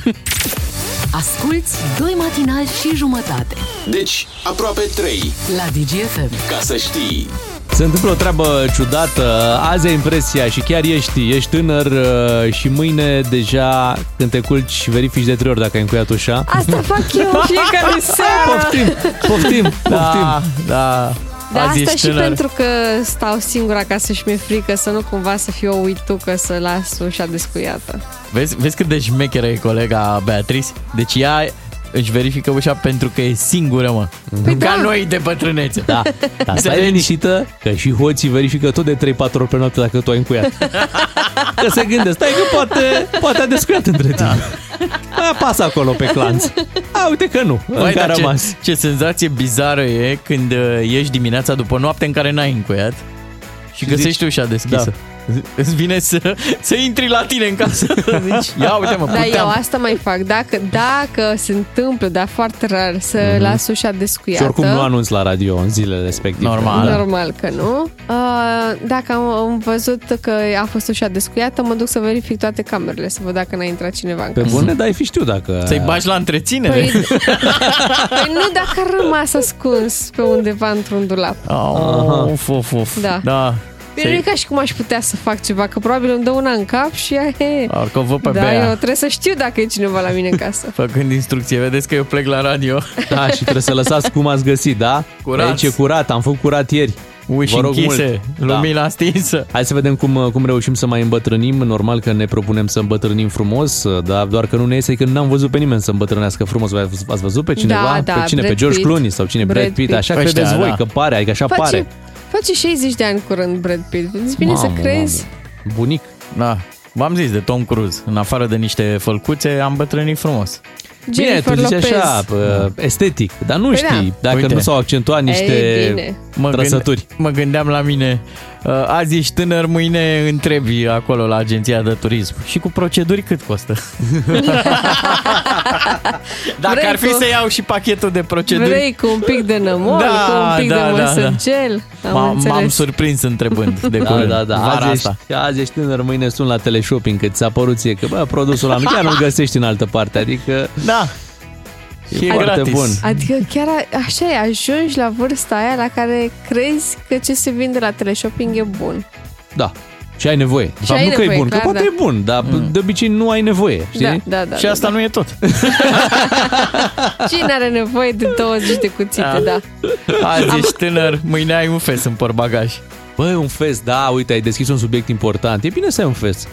Asculți doi matinali și jumătate Deci, aproape 3. la DGFM. Ca să știi. Se întâmplă o treabă ciudată, azi ai impresia și chiar ești, ești tânăr uh, și mâine deja când te culci verifici de trei ori dacă ai încuiat ușa. Asta fac eu în fiecare [LAUGHS] seară. Poftim, poftim, poftim. Da, da. Da, Azi asta ești și tânăr. pentru că stau singura acasă și mi-e frică să nu cumva să fiu o uitucă să las ușa descuiată. Vezi, vezi cât de șmecheră e colega Beatrice? Deci ea își verifică ușa pentru că e singură, mă. Păi Ca da. noi de bătrânețe. Da, [LAUGHS] dar stai liniștită că și hoții verifică tot de 3-4 ori pe noapte dacă tu ai încuiat. [LAUGHS] Că se gândesc, stai că poate, poate a descuiat între timp. Apasă acolo pe clanț. uite că nu, Vai, încă a dar ce, rămas. ce senzație bizară e când uh, ieși dimineața după noapte în care n-ai încuiat și găsești ușa deschisă. Da. [LAUGHS] Îți vine să, să intri la tine în casă. [LAUGHS] Zici, ia uite mă, Da, eu puteam. asta mai fac. Dacă, dacă se întâmplă, dar foarte rar, să Mhm. las ușa descuiată. Și oricum nu anunț la radio în zilele respective. Normal. Da. Normal că nu. Uh, Dacă am, am văzut că a fost ușa descuiată, mă duc să verific toate camerele, să văd dacă n-a intrat cineva în Pe casă. bune, dai fi știu dacă... Să-i bagi la întreținere. Păi, [LAUGHS] păi nu dacă a rămas ascuns pe undeva într-un dulap. Oh, of, of, of. Da. da. Bine, nu e ca și cum aș putea să fac ceva, că probabil îmi dă una în cap și aia e. Parcă o văd pe Da, Bea. eu trebuie să știu dacă e cineva la mine în casă. [LAUGHS] Făcând instrucție, vedeți că eu plec la radio. Da, și trebuie să lăsați cum ați găsit, da? Curat. Aici e curat, am făcut curat ieri. Uși Vă rog închise, mult. lumina da. stinsă. Hai să vedem cum, cum reușim să mai îmbătrânim. Normal că ne propunem să îmbătrânim frumos, dar doar că nu ne iese că n-am văzut pe nimeni să îmbătrânească frumos. V- Ați văzut pe cineva? Da, pe da, cine? Brad pe George Pitt. Clooney sau cine? Brad, Brad Pitt. Pitt. Așa Ăștia, credeți voi da. că pare, adică așa Face, pare. Face 60 de ani curând Brad Pitt. Îți bine să Mamă, crezi. mamă. Bunic. Da. V-am zis de Tom Cruise. În afară de niște fălcuțe, am bătrânit frumos. Bine, Jennifer tu zici Lopez. așa, pă, estetic, dar nu Păi știi da. dacă Uite. nu s-au accentuat niște Ei, bine. Mă, trăsături. mă gândeam la mine, uh, azi ești tânăr, mâine întrebi acolo la agenția de turism. Și cu proceduri cât costă? [LAUGHS] Dacă Vrei ar fi cu- să iau și pachetul de proceduri. Vrei cu un pic de nămol, Da, cu un pic da, de da, măsărgel. Am M-am, m-am înțeles. surprins întrebând [LAUGHS] de Da, curând. da, da. Vara Azi asta. ești, azi ești tânăr, mâine sun la teleshopping, că ți-a părut ție că bă, produsul ăla chiar nu-l găsești în altă parte. Adică Da. E Și e foarte gratis. bun. Adică chiar a- așa e, ajungi la vârsta aia la care crezi că ce se vinde la teleshopping e bun. Da. Și ai nevoie. De Și fapt, ai nu că e nevoie, bun, clar, că poate da. e bun, dar de obicei nu ai nevoie, știi? Da, da, da. Și da, asta nu e tot. da. [LAUGHS] Cine are nevoie de 20 de cuțite, da. Azi ești tânăr, mâine ai un fes în portbagaj. Băi, un fest, da, uite, ai deschis un subiect important. E bine să ai un fest.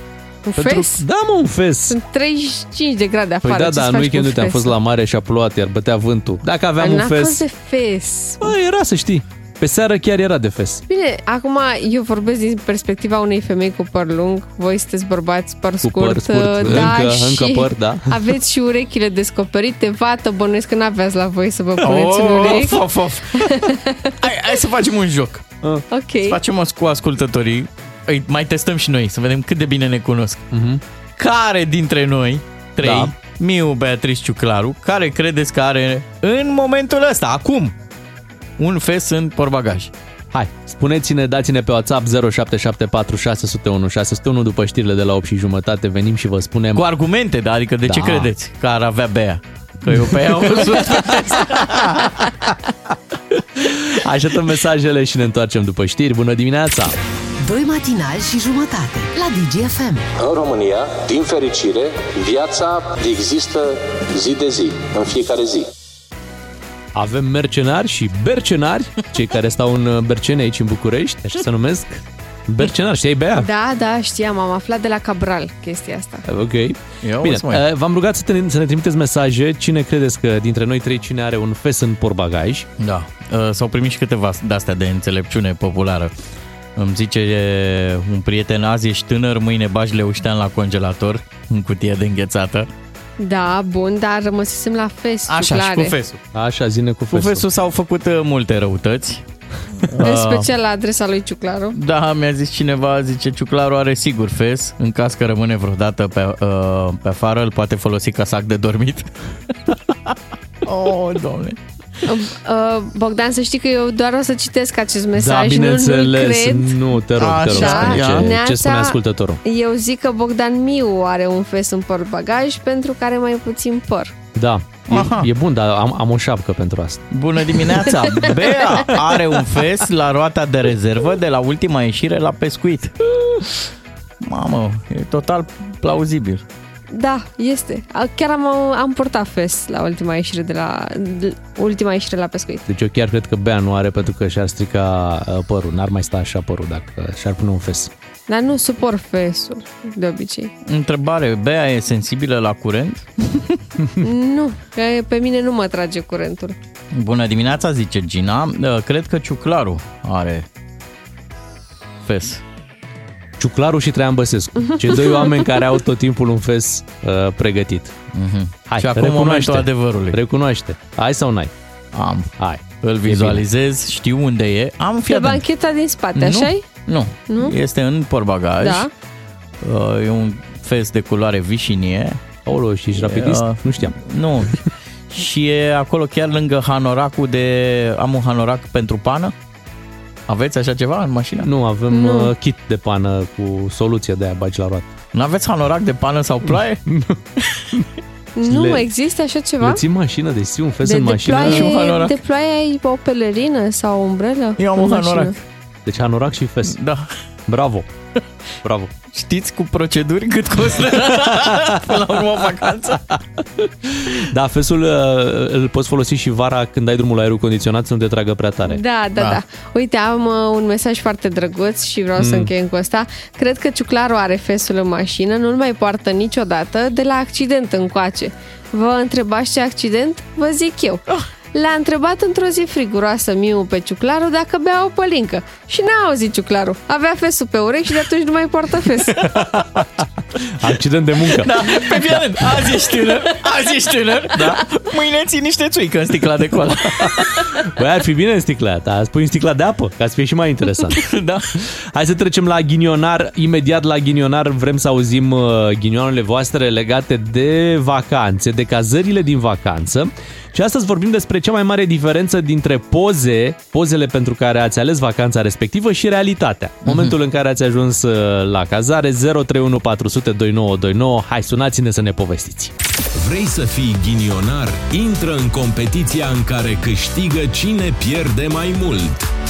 Un fes? Da, mă, un fest. Sunt 35 de grade Păi afară. da, ce-ți da, în faci cu weekendul un te-am fes? fost la mare și a plouat, iar bătea vântul. Dacă aveam un N-a fest... fost de fes. Bă, era să știi. Pe seară chiar era de fest. Bine, acum eu vorbesc din perspectiva unei femei cu păr lung. Voi sunteți bărbați păr Cu scurt. păr scurt, da, încă, și încă păr, da. [LAUGHS] Aveți și urechile descoperite. Vată, bănuiesc că n-aveați la voi să vă puneți un urechi. of, of, of. [LAUGHS] hai, hai să facem un joc. Ok. Să facem o cu ascultătorii. Îi mai testăm și noi, să vedem cât de bine ne cunosc. Mhm. Care dintre noi, trei, Da. Miu, Beatrice, Ciuclaru, care credeți că are în momentul ăsta, acum, un fes în portbagaj? Hai, spuneți-ne, dați-ne pe WhatsApp 0774 601 601 după știrile de la 8 și jumătate. Venim și vă spunem... Cu argumente, da? Adică de ce Da. credeți că ar avea Bea? Că eu pe ea am văzut. [LAUGHS] Așteptăm mesajele și ne întoarcem după știri. Bună dimineața! Doi matinali și jumătate la DGFM. În România, din fericire, viața există zi de zi, în fiecare zi. Avem mercenari și bercenari, cei care stau în uh, Bercene aici în București, așa se numesc. Bercenari, știai Bea? Da, da, știam, am aflat de la Cabral chestia asta. Ok. Ia Bine, uzi, măi. eh, v-am rugat să, te, să ne trimiteți mesaje. Cine credeți că dintre noi trei, cine are un fes în portbagaj? Da, uh, s-au primit și câteva de-astea de înțelepciune populară. Îmi zice un prieten, azi ești tânăr, mâine bagi leuștean la congelator, în cutie de înghețată. Da, bun, dar rămăsesem la fest. Așa, și ciuclare. cu fesul. Așa, zine cu Cu fesul. fesul s-au făcut uh, multe răutăți. În special la adresa lui Ciuclaru. Da, mi-a zis cineva, zice, Ciuclaru are sigur fes, în caz că rămâne vreodată pe, uh, pe afară, îl poate folosi ca sac de dormit. oh, doamne. Uh, Bogdan, să știi că eu doar o să citesc acest Da, mesaj, nu, nu bineînțeles. cred. Nu, te rog, te rog, Așa, spune ia. ce, ce Neața- spune ascultătorul. Eu zic că Bogdan Miu are un fes în portbagaj pentru că are mai puțin păr. Da, Aha. e, e bun, dar am, am o șapcă pentru asta. Bună dimineața! [LAUGHS] Bea are un fes la roata de rezervă de la ultima ieșire la pescuit. Mamă, e total plauzibil. Da, este. A- Chiar am, am purtat fes la ultima ieșire de la de- ultima ieșire la pescuit. Deci eu chiar cred că Bea nu are pentru că și-ar strica uh, părul. N-ar mai sta așa părul dacă și-ar pune un fes. Dar nu suport fesul, de obicei. Întrebare, Bea e sensibilă la curent? [LAUGHS] nu, că pe mine nu mă trage curentul. Bună dimineața, zice Gina. Uh, Cred că Ciuclaru are fes. Ciuclaru și Traian Băsescu. Cei doi oameni care au tot timpul un fes uh, pregătit. Hai, Și acum recunoaște. momentul adevărului. Recunoaște. Ai sau n-ai? Am. Hai. Îl vizualizez, știu unde e. Am Pe fi atent. bancheta din spate, Nu? așa Nu. Nu? Este în portbagaj. Da. Uh, E un fes de culoare vișinie. Aolo, și ești rapidist? Uh, Nu știam. Nu. [LAUGHS] și e acolo chiar lângă hanoracul de... Am un hanorac pentru pană. Aveți așa ceva în mașină? Nu, avem Nu. uh, kit de pană cu soluție de aia bagi la roată. Nu aveți hanorac de pană sau ploaie? [LAUGHS] Nu Le- mai există așa ceva? Le ții în mașină, deci ții un fes de, în de, mașină. Și un ploaie, hanorac. de ploaie ai o pelerină sau o umbrelă? Eu am în un mașină? hanorac. Deci hanorac și fes. Da. Bravo. Bravo. Știți cu proceduri cât costă [LAUGHS] până la urmă o vacanță? Da, fesul uh, îl poți folosi și vara când ai drumul la aerul condiționat să nu te tragă prea tare. Da, da, Da. da, Uite, am uh, un mesaj foarte drăguț și vreau Mm. să încheiem cu asta. Cred că Ciuclaru are fesul în mașină, nu-l mai poartă niciodată de la accident încoace. Vă întrebați ce accident? Vă zic eu. L-a întrebat într-o zi friguroasă Miu pe Ciuclaru dacă bea o pălincă. Și n-a auzit Ciuclaru. Avea fesul pe urechi și de atunci nu mai poartă fes. [LAUGHS] Accident de muncă. Da, pe fie azi ești tânăr, azi ești tânăr, da. mâine ții niște țuică în sticla de cola. [LAUGHS] Băi, ar fi bine în sticla ta. Spui în sticla de apă, ca să fie și mai interesant. [LAUGHS] da. Hai să trecem la ghinionar. Imediat la ghinionar vrem să auzim uh, ghinioanele voastre legate de vacanțe, de cazările din vacanță. Și astăzi vorbim despre cea mai mare diferență dintre poze, pozele pentru care ați ales vacanța respectivă și realitatea. Momentul în care ați ajuns uh, la cazare 031 400 2929. Hai, sunați-ne să ne povestiți. Vrei să fii ghinionar? Intră în competiția în care câștigă cine pierde mai mult.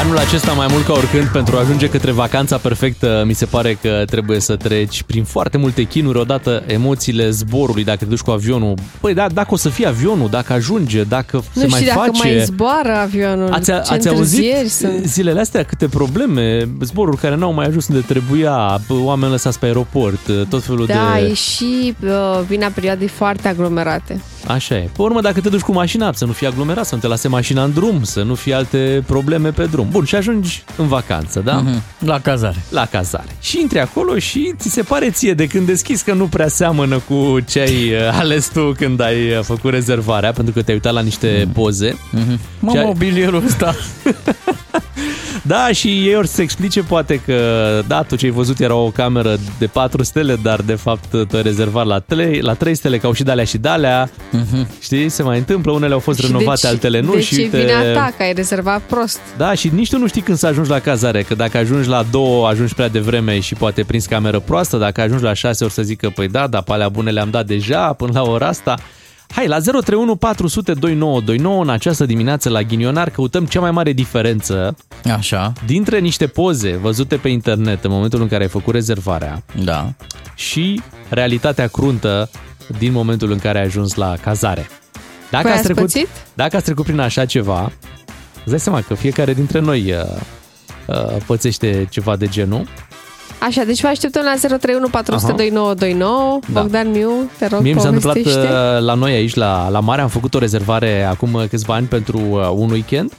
Anul acesta mai mult ca oricând pentru a ajunge către vacanța perfectă mi se pare că trebuie să treci prin foarte multe chinuri odată emoțiile zborului dacă te duci cu avionul. Păi da, dacă o să fie avionul, dacă ajunge, dacă se nu mai știu dacă face. mai zboară avionul. Ați, ce ați auzit întârzieri sunt. zilele astea câte probleme, zboruri care n-au mai ajuns unde trebuia, oameni lăsați pe aeroport, tot felul Da, de... e și uh, vina perioadei foarte aglomerate. Așa e. Pe urmă, dacă te duci cu mașina, să nu fie aglomerat, să nu te lase mașina în drum, să nu fie alte probleme pe drum. Bun, și ajungi în vacanță, da? Mhm. La cazare. La cazare. Și intri acolo și ți se pare ție de când deschizi că nu prea seamănă cu ce ai uh, [LAUGHS] ales tu când ai uh, făcut rezervarea, pentru că te-ai uitat la niște poze. Mă, Ce ai- mobilierul ăsta. [LAUGHS] Da, și ei or să explice poate că, da, tu ce ai văzut era o cameră de 4 stele, dar de fapt te-ai rezervat la 3, la 3 stele, că au și dalea și dalea. Știi, se mai întâmplă, unele au fost Și renovate, deci, altele nu. Deci și e vina ta că ai rezervat prost. Da, și nici tu nu știi când să ajungi la cazare, că dacă ajungi la două, ajungi prea devreme și poate prinzi cameră proastă, dacă ajungi la șase, ori să zică, păi da, dar pe alea bune le-am dat deja până la ora asta. Hai, la 031 400 2929 în această dimineață la Ghinionar căutăm cea mai mare diferență Așa. dintre niște poze văzute pe internet în momentul în care ai făcut rezervarea Da. și realitatea cruntă din momentul în care ai ajuns la cazare. Dacă Păi ați ați trecut, pățit? dacă ați trecut prin așa ceva, îți dai seama că fiecare dintre noi uh, uh, pățește ceva de genul. Așa, deci vă așteptăm la 031 400 2929. Da. Bogdan Miu, te rog, Mie mi s-a întâmplat povestește. uh, la noi aici, la, la mare, am făcut o rezervare acum uh, câțiva ani pentru uh, un weekend.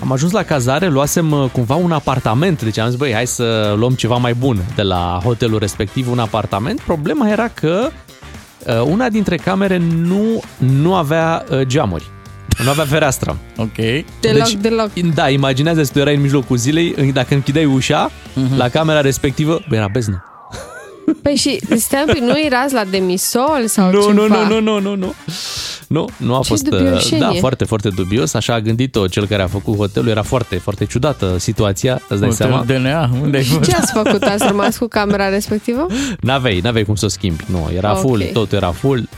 Am ajuns la cazare, luasem uh, cumva un apartament, deci am zis, băi, hai să luăm ceva mai bun de la hotelul respectiv, un apartament. Problema era că uh, una dintre camere nu, nu avea uh, geamuri, nu avea fereastră. Ok. Deloc, deloc. Da, imaginează că tu erai în mijlocul zilei, în- dacă închideai ușa, la camera respectivă, bă, era beznă. Păi și, stai un pic, nu erați la demisol sau Nu, ceva? nu, nu, nu, nu, nu, nu. Nu, nu a Ce fost... uh, dubioșenie. Da, foarte, foarte dubios. Așa a gândit-o cel care a făcut hotelul. Era foarte, foarte ciudată situația, îți dai Hotel seama? DNA, unde ai Și fost? ce ați făcut? Ați rămas cu camera respectivă? N-aveai, n-aveai cum să o schimbi. Nu, era Ok. full, totul era full.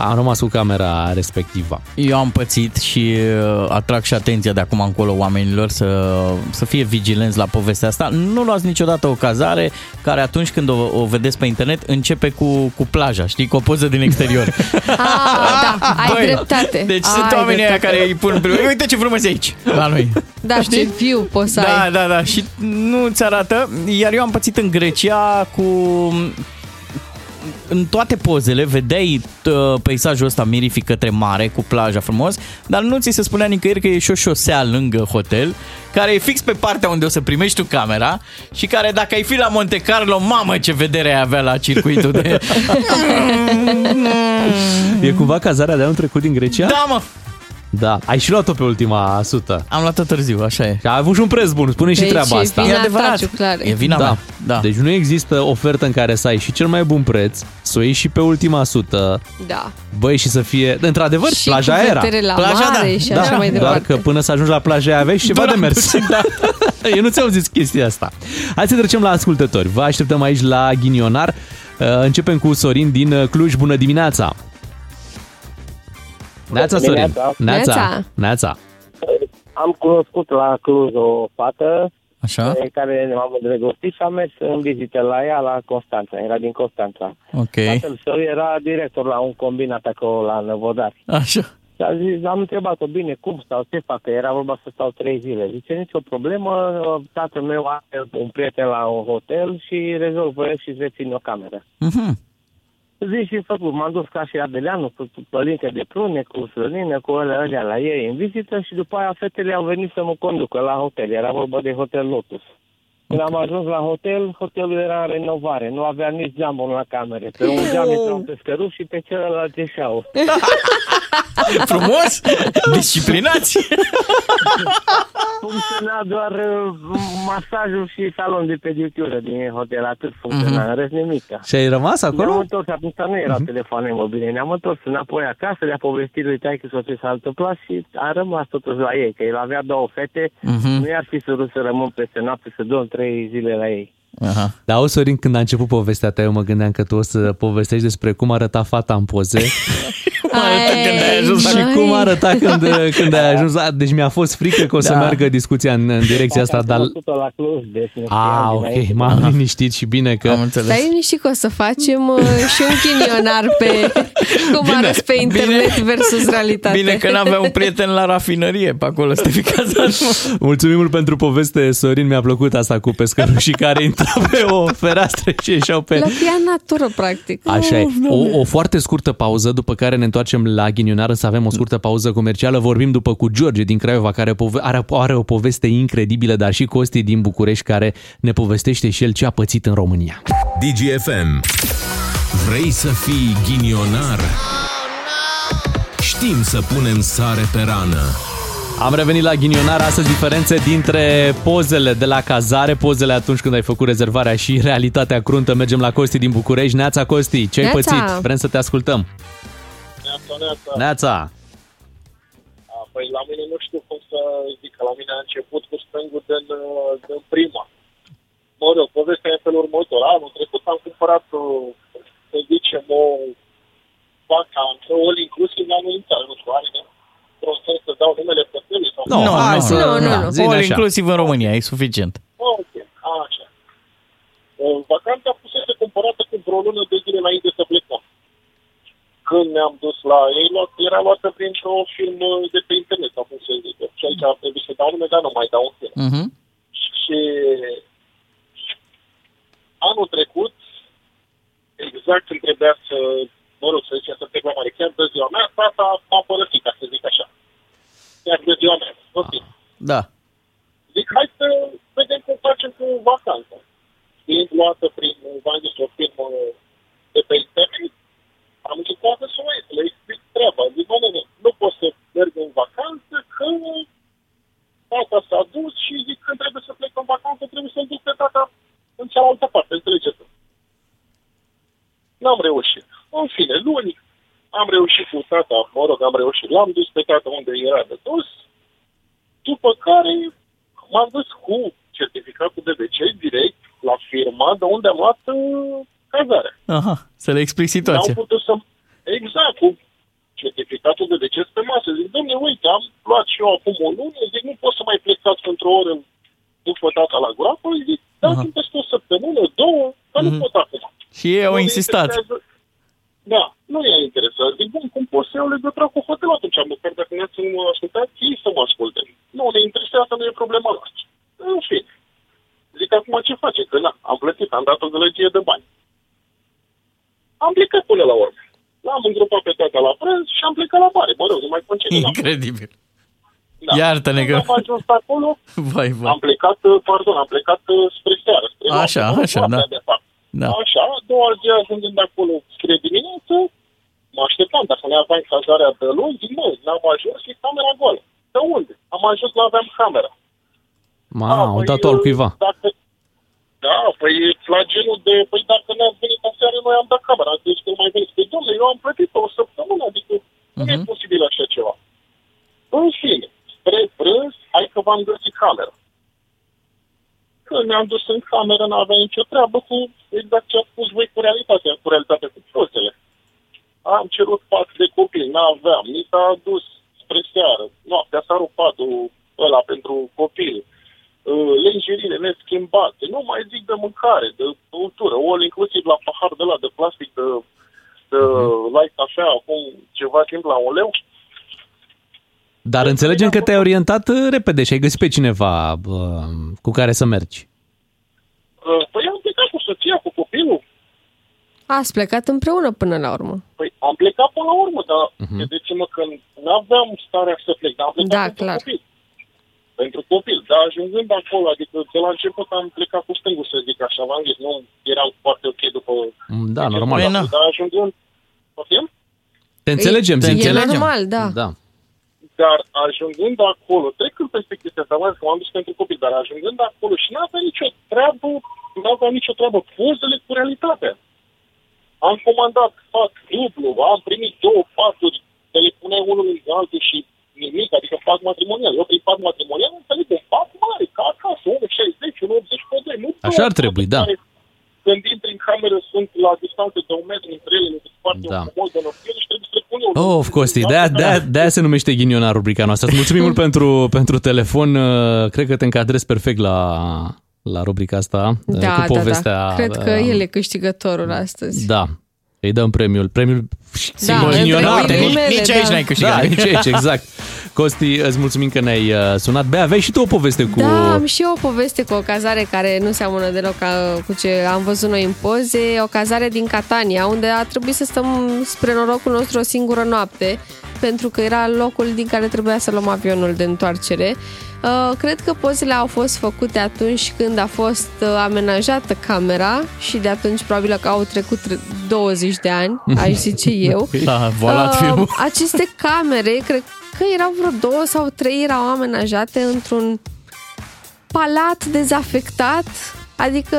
Am rămas cu camera respectivă. Eu am pățit și uh, atrag și atenția de acum încolo oamenilor să, să fie vigilenți la povestea asta. Nu luați niciodată o cazare care atunci când o, o vedeți pe internet începe cu, cu plaja, știi, cu o poză din exterior. [LAUGHS] Ah, da, ai Băi, dreptate. Deci ai sunt oamenii aia dreptate. care îi pun pe... Uite ce frumos e aici, la noi. Da, ce viu poți să Da, ai. da, da. Și nu ți arată. Iar eu am pățit în Grecia cu în toate pozele vedeai uh, peisajul ăsta mirific către mare, cu plaja frumos, dar nu ți se spunea nicăieri că e și o șosea lângă hotel, care e fix pe partea unde o să primești tu camera și care dacă ai fi la Monte Carlo, mamă ce vedere ai avea la circuitul de... [LAUGHS] E cumva cazarea de anul trecut din Grecia? Da, mă! Da. Ai și luat-o pe ultima sută. Am luat-o târziu, așa e. Și a avut și un preț bun, spune și Deci treaba e asta. vina E adevărat. ta, Ciuclare. E vina da. mea. Da. Deci nu există ofertă în care să ai și cel mai bun preț, să o iei și pe ultima sută, Da. băi și să fie... Într-adevăr, Și plaja cu era. vedere la Plaja, mare da. și Da, așa mai doar departe. că până să ajungi la plajă aia aveai și ceva de Duram mers. Da. [LAUGHS] Eu nu ți-am zis chestia asta. Hai să trecem la ascultători. Vă așteptăm aici la Ghinionar. Uh, Începem cu Sorin din uh, Cluj. Bună dimineața! Neața, Sorin! Dimineața. Neața. Neața! Am cunoscut la Cluj o fată Așa? pe care m-am îndrăgostit și am mers în vizită la ea la Constanța. Era din Constanța. Ok. Tatăl său era director la un combinat acolo la Năvodari. Așa. Și a zis, am întrebat-o, bine, cum stau, ce fac, că era vorba să stau trei zile. Zice, nicio problemă, tatăl meu are un prieten la un hotel și rezolvă el și îți reține o cameră. Mhm. Zici și făcut, m-am dus ca și Adeleanu cu pălincă de prune, cu slănină, cu alea, alea la ei în vizită și după aia fetele au venit să mă conducă la hotel. Era vorba de Hotel Lotus. Când am ajuns la hotel, hotelul era în renovare, nu avea nici geamul la camere. Pe un geam intrau pescăruși și pe celălalt ieșeau. [LAUGHS] Frumos? Disciplinați? Funcționa doar uh, masajul și salon de pedicură din hotel, atât funcționa, Mhm. în rest nimic. Și ai rămas Ne-am acolo? întors, atunci nu erau telefoane mobile, ne-am întors înapoi acasă, le-a povestit lui taică să ce s-a întâmplat și a rămas totuși la ei, că el avea două fete, Mhm. nu i-ar fi surut să rămân peste noapte, să dorm trei zile la ei. Aha. Da, au Sorin, când a început povestea ta, eu mă gândeam că tu o să povestești despre cum arăta fata în poze când ai ajuns și Ai, cum măi. arăta când, când ai ajuns. la- Deci mi-a fost frică că o să Da. meargă discuția în, în direcția asta, Am dar... cunoscut-o la Cluj, deci nu A, știam ok, dinainte. m-am liniștit și bine că... Am înțeles. Stai liniștit că o să facem uh, și un ghinionar pe [LAUGHS] cum Bine, arăți pe internet bine. versus realitate. Bine că n-avea un prieten la rafinărie pe acolo, să te fi cazat. Mulțumim mult pentru poveste, Sorin, mi-a plăcut asta cu pescărușii care intră [LAUGHS] pe o fereastră și ieșeau pe... La ea natură, practic. Așa e. O, o foarte scurtă pauză, după care ne întoarcem la ghinionar, să avem o scurtă pauză comercială. Vorbim după cu George din Craiova, care pove- are, are o poveste incredibilă, dar și Costi din București, care ne povestește și el ce a pățit în România. DGFM. Vrei să fii ghinionar? Știm să punem sare pe rană. Am revenit la ghinionar, astăzi diferențe dintre pozele de la cazare, pozele atunci când ai făcut rezervarea și realitatea cruntă. Mergem la Costi din București. Neața Costi, ce ai Neața. pățit? Vrem să te ascultăm. Neața, neața. Neața. A, Păi la mine nu știu cum să zic, că la mine a început cu stângul din, uh, din prima. Mă rog, povestea e în felul următor. Anul trecut am cumpărat, o, să zicem, o vacanță, all inclusiv la noi în țară, nu știu, are vreun sens să dau numele plătării sau... Nu, hai să... Nu, nu, nu. Zine All așa. inclusiv în România, e suficient. Ok, așa. Uh, Vacanța fusese cumpărată cu vreo lună de zile înainte să plecăm. Când ne-am dus la ei, luat- era luată printr-o firmă de pe internet, sau cum să zic. Și aici a trebuit să dau nume, dar nu mai dau un film. Mhm. Și anul trecut, exact când trebuia să, mă rog, să zicem, să plec la mare, chiar de ziua mea, tata m-a părăsit, ca să zic așa. Chiar de ziua mea. Ok. Da. Zic, hai să vedem cum facem cu vacanța. Fiind luată prin, v-am zis, o firmă de pe internet, am încercat să sună, să le explic treaba. Zic, bă, nene, nu pot să merg în vacanță, că tata s-a dus și zic, când trebuie să plec în vacanță, trebuie să-l duc pe tata în cealaltă parte, înțelegeți N-am reușit. În fine, luni am reușit cu tata, mă rog, am reușit. L-am dus pe tata unde era de dus, după care m-am dus cu certificatul de WC direct la firma de unde am luat uh, cazarea. Aha, să le explic N-am situația. putut să... Exact, cu certificatul de deces pe masă. Zic, domne, uite, am luat și eu acum o lună, zic, nu pot să mai plecați într-o oră după data la groapă, zic, dați-mi peste o săptămână, două, că nu pot acum. Și ei au Nu ne insistat. interesează- Da, nu i-a interesat. Zic, bun, cum pot să iau legătura cu hotelul atunci? Am măcar dacă ne-ați ascultat, ei să mă asculte. Nu, ne interesează, nu e problema noastră. În fine. Zic, acum ce face? Că na, am plătit, am dat o gălăgie de bani. Am plecat am îngropat pe tata la prânz și am plecat la mare. Mă rog, nu mai concediu. Incredibil. Da. Iartă-ne că... Am ajuns acolo, Vai, vai. am plecat, uh, pardon, am plecat uh, spre seară. Spre Așa, noapte, așa, noaptea, da. De fapt. Da. Așa, a doua zi ajungând acolo spre dimineață, mă așteptam, dacă ne aveam cazarea de luni, zic, mă, n-am ajuns și camera goală. De unde? Am ajuns la aveam camera. Ma, Ah, au păi, dat-o al cuiva. Dacă, da, păi la genul de, păi dacă ne-ați venit aseară, noi am dat camera. Deci când mai veniți, păi domnule, eu am plătit o săptămână, adică nu Mhm. e posibil așa ceva. În fine, spre prânz, hai că v-am găsit camera. Când ne-am dus în cameră, n-avea nicio treabă cu exact ce a spus voi cu realitatea, cu realitatea cu pozele. Am cerut pat de copii, n-aveam, mi s-a adus spre seară, noaptea s-a rupt patul ăla pentru copil, uh, lenjerile neschimbate, nu mai zic de mâncare, de băutură, ol inclusiv la pahar de la de plastic, de, de light cafea, acum ceva timp la un leu. Dar înțelegem că te-ai orientat uh, repede și ai găsit pe cineva uh, cu care să mergi. Uh, Păi am plecat cu soția, cu copilul, Ați plecat împreună până la urmă. Păi am plecat până la urmă, dar uh-huh. credeți-mă că n-aveam starea să plec, dar am plecat Da, pentru clar. copil. Pentru copil, dar ajungând acolo, adică de la început am plecat cu stângul, să zic așa, v-am zis, nu eram foarte ok după... Mm, Da, normal. Păi, na. Dar ajungând... Poftim? Te înțelegem, Te zic. E înțelegem. normal, da. Da. Dar ajungând acolo, trecând peste chestia asta, v-am zis că m-am dus pentru copil, dar ajungând acolo și n-avea nicio treabă, n-avea nicio treabă pozele cu realitatea. Am comandat pat dublu, am primit două paturi, să le puneai unul în altul și nimic, adică pat matrimonial. Eu prin pat matrimonial am înțeleg un pat mare, ca acasă, 1,60, 1,80 pe 2. Nu Așa ar două trebui, paturi da. care, Când intri în cameră, sunt la distanță de un metru între ele, nu foarte Da. un comod de noptiere și trebuie să le pun eu. Oh, Costi, de-aia, de-aia, de-aia se numește ghiniona rubrica noastră. Îți mulțumim mult pentru, pentru telefon. Uh, Cred că te încadrezi perfect la, la rubrica asta uh, Da, cu da, povestea. da. Cred că uh, el e câștigătorul astăzi. Da. Îi dăm premiul. Premiul Da, Bă, între ghinionar. ghilimele, nici, nici aici da. n-ai câștigat. Da, nici aici, exact. Costi, îți mulțumim că ne-ai uh, sunat. Bea, aveai și tu o poveste cu... Da, am și eu o poveste cu o cazare care nu seamănă deloc ca, cu ce am văzut noi în poze. O cazare din Catania, unde a trebuit să stăm spre norocul nostru o singură noapte, pentru că era locul din care trebuia să luăm avionul de întoarcere. Uh, cred că pozele au fost făcute atunci când a fost uh, amenajată camera și de atunci probabil că au trecut 20 de ani, aș zice eu. [LAUGHS] Da, voalat Uh, filmul. aceste camere, cred că erau vreo două sau trei, erau amenajate într-un palat dezafectat, adică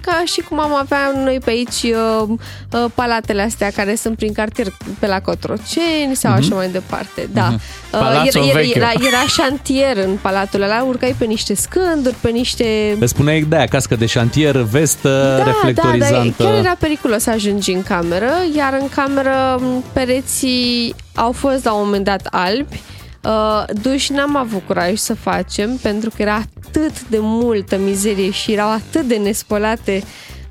ca și cum am avea noi pe aici uh, uh, palatele astea care sunt prin cartier pe la Cotroceni sau așa mai departe. Da. Uh, Palazzo era, era, Vecchio. era, era șantier în palatul ăla, urcai pe niște scânduri, pe niște Îți spuneai de aia, cască de șantier, vestă, reflectorizantă. Da, da, chiar era periculos să ajungi în cameră, iar în cameră m, pereții au fost la un moment dat albi. Uh, duși n-am avut curaj să facem pentru că era atât de multă mizerie și erau atât de nespălate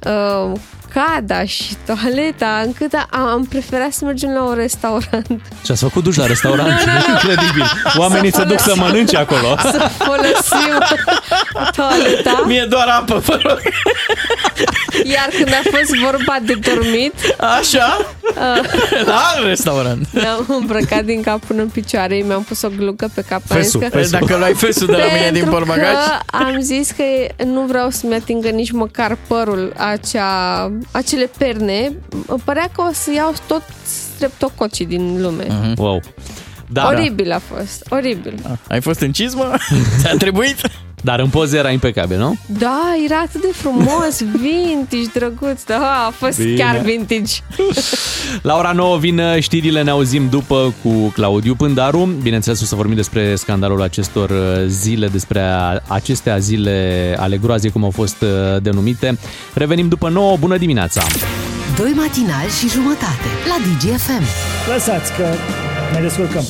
uh, cada și toaleta încât am, am preferat să mergem la un restaurant Și ați făcut duș la restaurant. [LAUGHS] Incredibil. Oamenii se duc să mănânce acolo. [LAUGHS] să folosim toaleta. Mie doar apă, vă rog. Iar când a fost vorba de dormit, Așa? uh, La restaurant. Mi-am îmbrăcat din cap până în picioare, mi-am pus o glucă pe cap. am Fesul, zis că- fesul. Dacă luai fesul de la mine din Pentru portbagaj. că am zis că nu vreau să-mi atingă nici măcar părul acea, acele perne. Îmi părea că o să iau tot streptococii din lume. Mhm. Wow. Da, Oribil a fost, oribil. Ai fost în cizmă? [LAUGHS] Ți-a trebuit? Dar în poze era impecabil, nu? Da, era atât de frumos, [LAUGHS] vintage, drăguț, da, a fost Bine. chiar vintage. La ora 9 vin uh, știrile, ne auzim după cu Claudiu Pândaru. Bineînțeles, o să vorbim despre scandalul acestor uh, zile, despre a- acestea zile ale groazei, cum au fost uh, denumite. Revenim după 9, bună dimineața! Doi matinali și jumătate la DGFM. Lăsați că ne descurcăm.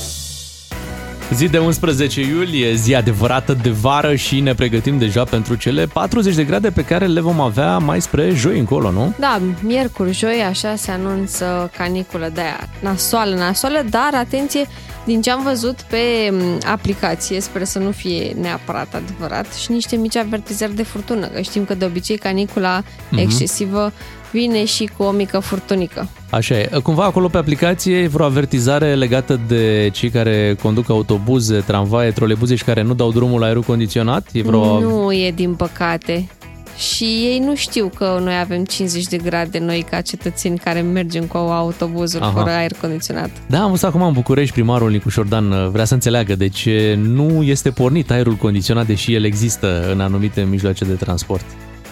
Zi de 11 iulie, zi adevărată de vară și ne pregătim deja pentru cele 40 de grade pe care le vom avea mai spre joi încolo, nu? Da, miercuri, joi, așa se anunță caniculă de aia nasoală, nasoală, dar atenție, Din ce am văzut pe m, aplicație, sper să nu fie neapărat adevărat, și niște mici avertizări de furtună, că știm că de obicei canicula Mhm. excesivă vine și cu o mică furtunică. Așa e. Cumva acolo pe aplicație e vreo avertizare legată de cei care conduc autobuze, tramvaie, trolebuze și care nu dau drumul la aerul condiționat? E vreo... Nu e, din păcate. Și ei nu știu că noi avem 50 de grade noi ca cetățeni care mergem cu autobuzul Aha. fără aer condiționat. Da, am văzut acum în București, primarul Nicu Șordan uh, vrea să înțeleagă de ce nu este pornit aerul condiționat, deși el există în anumite mijloace de transport.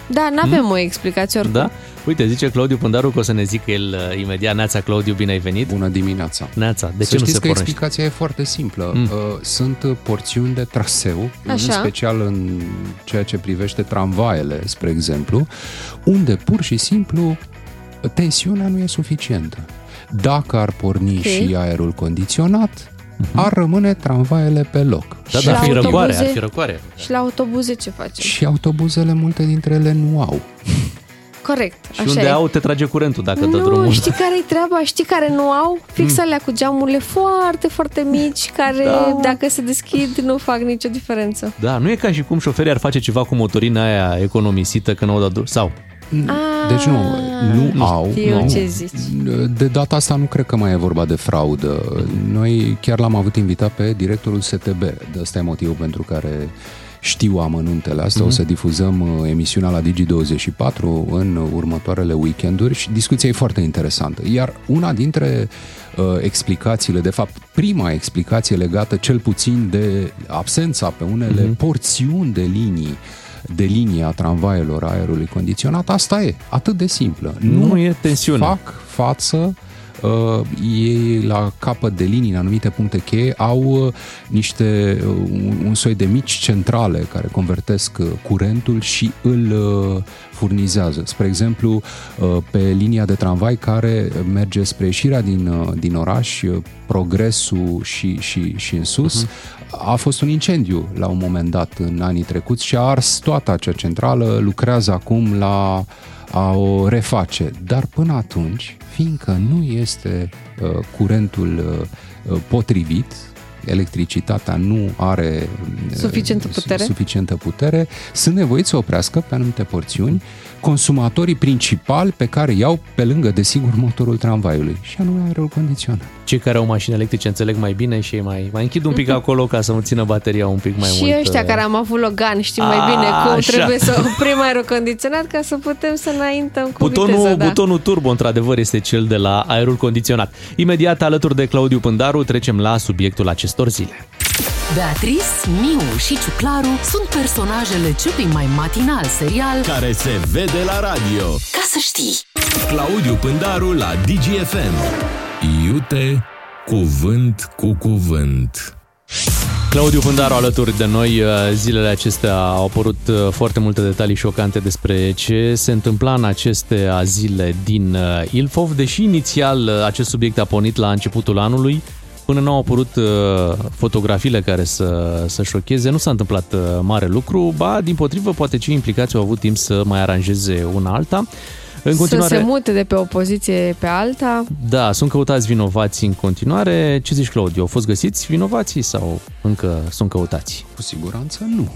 Da, nu avem o explicație oricum. Da? Uite, zice Claudiu Pândaru că o să ne zică el uh, imediat. Neața, Claudiu, bine ai venit. Bună dimineața. Neața, de să ce nu știți se că pornește? explicația e foarte simplă. Mm. Uh, Sunt porțiuni de traseu, Așa. în special în ceea ce privește tramvaiele, spre exemplu, unde pur și simplu tensiunea nu e suficientă. Dacă ar porni Ok. și aerul condiționat, ar rămâne tramvaiele pe loc. Da, Și dar la ar fi răcoare, autobuze? ar fi răcoare. Și la autobuze ce facem? Și autobuzele, multe dintre ele nu au. Corect, Și așa unde e. au, te trage curentul dacă dă nu, drumul. știi care e treaba? Știi care nu au? Fix alea cu geamurile foarte, foarte mici, care Da. dacă se deschid nu fac nicio diferență. Da, nu e ca și cum șoferii ar face ceva cu motorina aia economisită că nu au dat drum. Sau, Deci nu, nu au. știu nu. ce zici. De data asta nu cred că mai e vorba de fraudă. Noi chiar l-am avut invitat pe directorul STB. De ăsta e motivul pentru care știu amănuntele astea. Mhm. O să difuzăm uh, emisiunea la Digi24 în următoarele weekenduri și discuția e foarte interesantă. Iar una dintre uh, explicațiile, de fapt prima explicație legată cel puțin de absența pe unele Mhm. porțiuni de linii de linie a tramvaielor aerului condiționat, asta e, atât de simplă. Nu e tensiune. Fac față Uh, ei la capăt de linii în anumite puncte cheie au uh, niște uh, un, un soi de mici centrale care convertesc uh, curentul și îl uh, furnizează. Spre exemplu, uh, pe linia de tramvai care merge spre ieșirea din, uh, din oraș, uh, progresul și, și, și în sus, a fost un incendiu la un moment dat în anii trecuți și a ars toată acea centrală, lucrează acum la a o reface. Dar până atunci, fiindcă nu este uh, curentul uh, uh, potrivit, electricitatea nu are uh, Suficientă su- putere? suficientă putere, sunt nevoiți să oprească pe anumite porțiuni consumatorii principali pe care iau pe lângă, desigur, motorul tramvaiului și anume aerul condiționat. cei care au mașini electrice înțeleg mai bine și ei mai, mai închid un pic acolo ca să nu țină bateria un pic mai și mult. ăștia uh, care am avut Logan știm mai A, bine cum așa. trebuie să oprim aerul condiționat ca să putem să înaintăm cu Butonul, viteză. Da. butonul turbo, într-adevăr, este cel de la aerul condiționat. Imediat, alături de Claudiu Pândaru, trecem la subiectul acestor zile. Beatrice, Miu și Ciuclaru sunt personajele celui mai matinal serial Care se vede la radio. Ca să știi. Claudiu Pândaru la DGFM. Iute cuvânt cu cuvânt. Claudiu Pândaru alături de noi. uh, Zilele acestea au apărut uh, foarte multe detalii șocante despre ce se întâmpla în aceste zile din uh, Ilfov, deși inițial uh, acest subiect a pornit la începutul anului, până nu au apărut uh, fotografiile care să, să șocheze, nu s-a întâmplat uh, mare lucru, ba, din potrivă, poate cei implicați au avut timp să mai aranjeze una alta. În continuare, Să se mute de pe o poziție pe alta. da, sunt căutați vinovați în continuare. Ce zici, Claudiu? Au fost găsiți vinovații sau încă sunt căutați? Cu siguranță nu.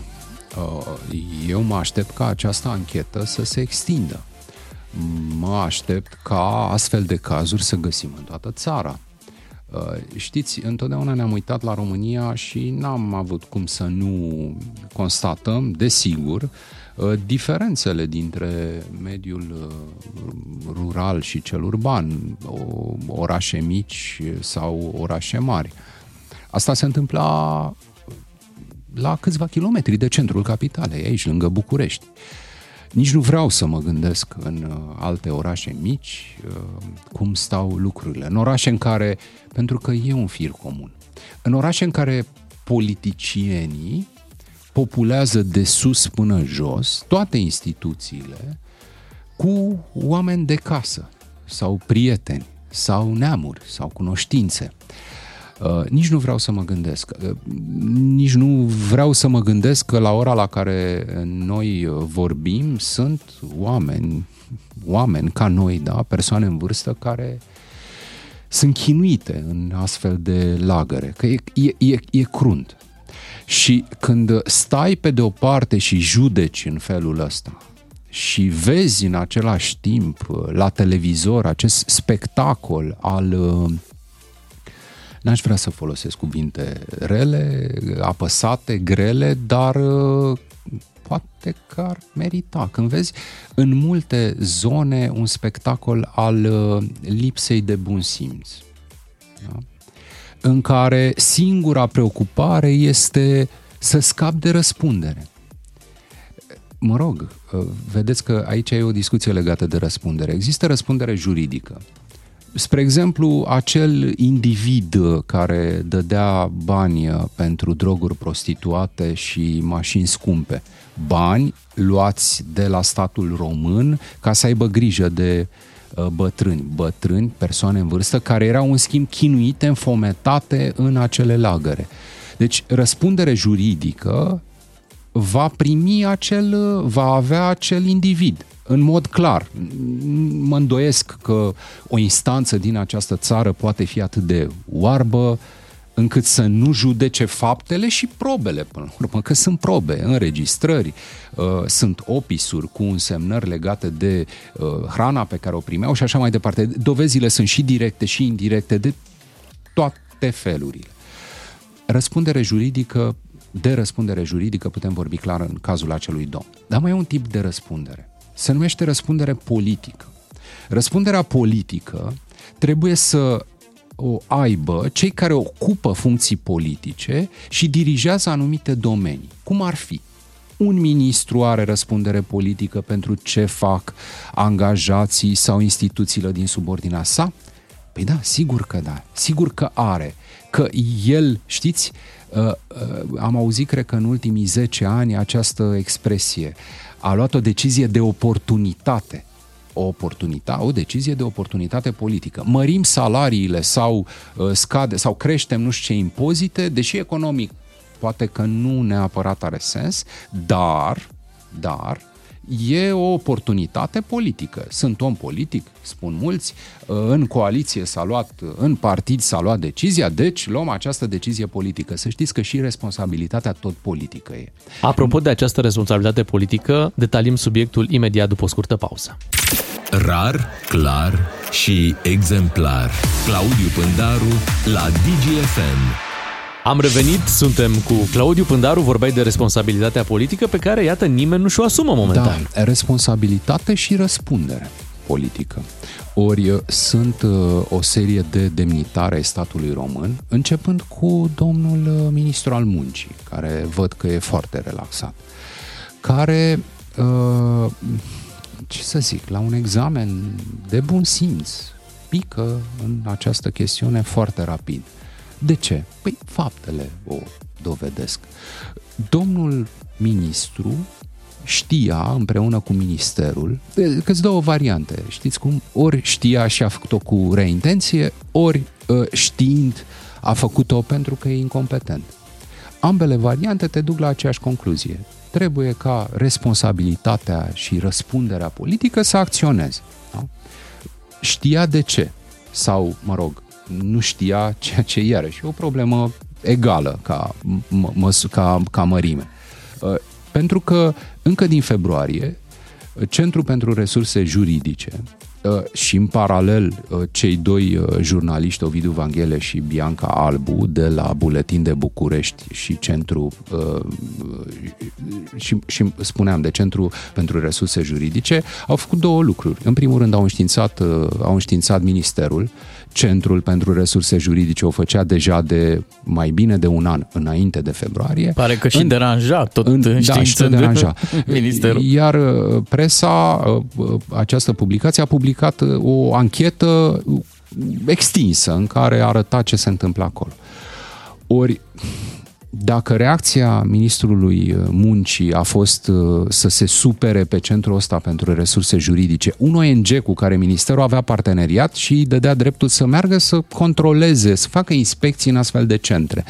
Uh, Eu mă aștept ca această anchetă să se extindă. Mă aștept ca astfel de cazuri să găsim în toată țara. Uh, Știți, întotdeauna ne-am uitat la România și n-am avut cum să nu constatăm, desigur, uh, diferențele dintre mediul uh, rural și cel urban, o- orașe mici sau orașe mari. Asta se întâmpla la câțiva kilometri de centrul capitalei, aici, lângă București. Nici nu vreau să mă gândesc în uh, alte orașe mici uh, cum stau lucrurile. În orașe în care, pentru că e un fir comun, în orașe în care politicienii populează de sus până jos toate instituțiile cu oameni de casă sau prieteni sau neamuri sau cunoștințe. Uh, nici nu vreau să mă gândesc. Uh, nici nu vreau să mă gândesc că la ora la care noi uh, vorbim sunt oameni, oameni ca noi, da, persoane în vârstă care sunt chinuite în astfel de lagăre, că e, e, e, e crunt. Și când stai pe de o parte și judeci în felul ăsta și vezi în același timp uh, la televizor acest spectacol al uh, N-aș vrea să folosesc cuvinte rele, apăsate, grele, dar uh, poate că ar merita. Când vezi în multe zone un spectacol al lipsei de bun simț. Da? în care singura preocupare este să scap de răspundere. Mă rog, vedeți că aici e o discuție legată de răspundere. Există răspundere juridică. Spre exemplu, acel individ care dădea bani pentru droguri prostituate și mașini scumpe, bani luați de la statul român ca să aibă grijă de uh, Uh, bătrâni, bătrâni, persoane în vârstă, care erau în schimb chinuite, înfometate în acele lagăre. Deci răspundere juridică va primi acel, va avea acel individ în mod clar. Mă îndoiesc că o instanță din această țară poate fi atât de oarbă, încât să nu judece faptele și probele, până la urmă, că sunt probe, înregistrări, uh, sunt opisuri cu însemnări legate de uh, hrana pe care o primeau și așa mai departe. Dovezile sunt și directe și indirecte de toate felurile. Răspundere juridică, de răspundere juridică putem vorbi clar în cazul acelui domn. Dar mai e un tip de răspundere. Se numește răspundere politică. Răspunderea politică trebuie să o aibă cei care ocupă funcții politice și dirigează anumite domenii. Cum ar fi? Un ministru are răspundere politică pentru ce fac angajații sau instituțiile din subordinea sa? Păi da, sigur că da, sigur că are. Că el, știți, uh, uh, am auzit, cred că în ultimii 10 ani, această expresie. A luat o decizie de oportunitate o oportunitate, o decizie de oportunitate politică. Mărim salariile sau uh, scade sau creștem nu știu ce impozite, deși economic poate că nu neapărat are sens, dar, dar e o oportunitate politică. Sunt om politic, spun mulți, uh, în coaliție s-a luat, în partid s-a luat decizia, deci luăm această decizie politică. Să știți că și responsabilitatea tot politică e. Apropo de această responsabilitate politică, detalim subiectul imediat după o scurtă pauză. Rar, clar și exemplar. Claudiu Pândaru la DGFM. Am revenit, suntem cu Claudiu Pândaru, vorbeai de responsabilitatea politică pe care, iată, nimeni nu și-o asumă momentan. Da, responsabilitate și răspundere politică. Ori uh, sunt uh, o serie de demnitare ai statului român, începând cu domnul uh, ministru al muncii, care văd că e foarte relaxat, care uh, ce să zic, la un examen de bun simț, pică în această chestiune foarte rapid. De ce? Păi faptele o dovedesc. Domnul ministru știa împreună cu ministerul, că îți dă o variante, știți cum? Ori știa și a făcut-o cu reintenție, ori ă, știind a făcut-o pentru că e incompetent. Ambele variante te duc la aceeași concluzie trebuie ca responsabilitatea și răspunderea politică să acționeze. Da? Știa de ce, sau, mă rog, nu știa ceea ce iarăși e o problemă egală ca, mă, ca, ca mărime. Uh, pentru că încă din februarie, Centrul pentru Resurse Juridice Uh, și în paralel uh, cei doi uh, jurnaliști, Ovidiu Vanghele și Bianca Albu, de la Buletin de București și Centru și, și spuneam de Centru pentru Resurse Juridice, au făcut două lucruri. În primul rând au înștiințat, au înștiințat ministerul Centrul pentru Resurse Juridice o făcea deja de mai bine de un an înainte de februarie. Pare că și în, deranja tot în, da, și deranja. [LAUGHS] ministerul. Iar uh, presa, uh, uh, această publicație a publicat o anchetă extinsă în care arăta ce se întâmplă acolo. Ori dacă reacția ministrului uh, muncii a fost uh, să se supere pe centrul ăsta pentru resurse juridice, un ONG cu care ministerul avea parteneriat și îi dădea dreptul să meargă să controleze, să facă inspecții în astfel de centre.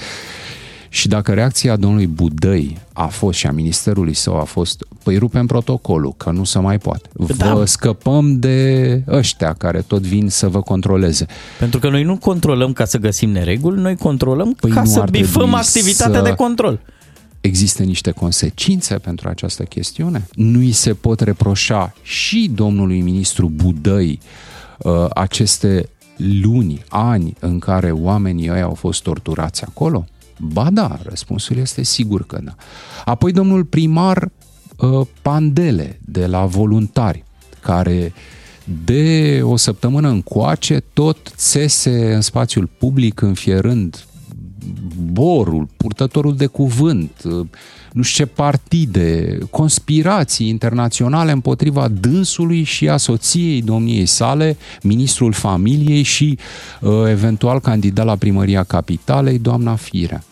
Și dacă reacția domnului Budăi a fost și a ministerului său a fost, păi rupem protocolul, că nu se mai poate. Vă Da. scăpăm de ăștia care tot vin să vă controleze. Pentru că noi nu controlăm ca să găsim nereguli, noi controlăm Păi ca nu să ar bifăm trebui activitatea să- de control. Există niște consecințe pentru această chestiune? Nu îi se pot reproșa și domnului ministru Budăi uh, aceste luni, ani în care oamenii ăia au fost torturați acolo? Ba da, răspunsul este sigur că da. Apoi domnul primar uh, Pandele de la voluntari, care de o săptămână încoace tot țese în spațiul public înfierând borul, purtătorul de cuvânt, nu știu ce partide, conspirații internaționale împotriva dânsului și a soției domniei sale, ministrul familiei și uh, eventual candidat la primăria capitalei, doamna Firea.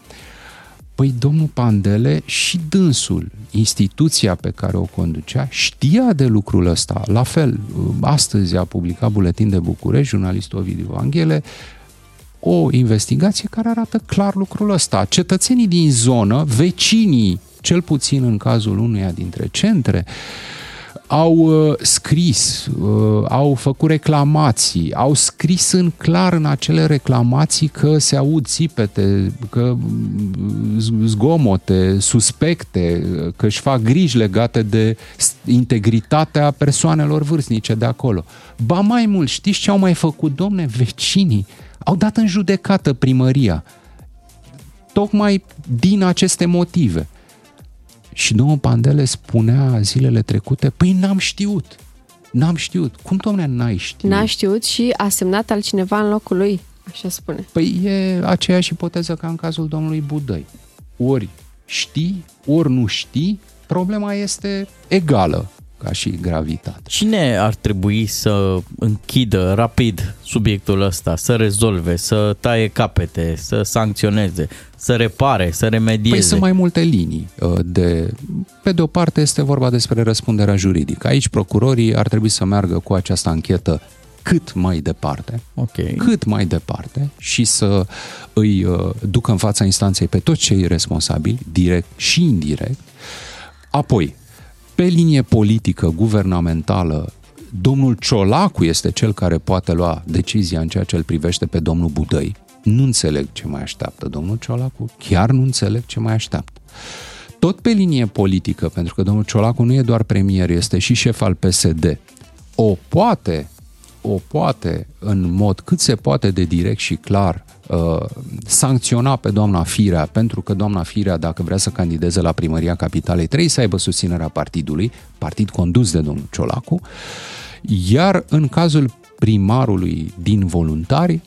Păi domnul Pandele și dânsul, instituția pe care o conducea, știa de lucrul ăsta. La fel, astăzi a publicat Buletin de București, jurnalistul Ovidiu Vanghele, o investigație care arată clar lucrul ăsta. Cetățenii din zonă, vecinii, cel puțin în cazul unuia dintre centre, au uh, scris, uh, au făcut reclamații, au scris în clar în acele reclamații că se aud țipete, că mm, z- zgomote, suspecte, că își fac griji legate de s- integritatea persoanelor vârstnice de acolo. Ba mai mult, știți ce au mai făcut, domne, vecinii? Au dat în judecată primăria. Tocmai din aceste motive. Și domnul Pandele spunea zilele trecute, păi n-am știut. N-am știut. Cum, domne, n-ai știut? N-a știut și a semnat altcineva în locul lui, așa spune. Păi e aceeași ipoteză ca în cazul domnului Budăi. Ori știi, ori nu știi, problema este egală ca și gravitate. Cine ar trebui să închidă rapid subiectul ăsta, să rezolve, să taie capete, să sancționeze, să repare, să remedieze? Păi sunt mai multe linii. uh, De, pe de o parte este vorba despre răspunderea juridică. Aici procurorii ar trebui să meargă cu această anchetă cât mai departe, okay. cât mai departe și să îi uh, ducă în fața instanței pe toți cei responsabili, direct și indirect. Apoi, pe linie politică, guvernamentală, domnul Ciolacu este cel care poate lua decizia în ceea ce îl privește pe domnul Budăi. Nu înțeleg ce mai așteaptă domnul Ciolacu, chiar nu înțeleg ce mai așteaptă. Tot pe linie politică, pentru că domnul Ciolacu nu e doar premier, este și șef al PSD. O poate, o poate în mod cât se poate de direct și clar uh, sancționa pe doamna Firea, pentru că doamna Firea, dacă vrea să candideze la primăria capitalei, trebuie să aibă susținerea partidului, partid condus de domnul Ciolacu, iar în cazul primarului din voluntari,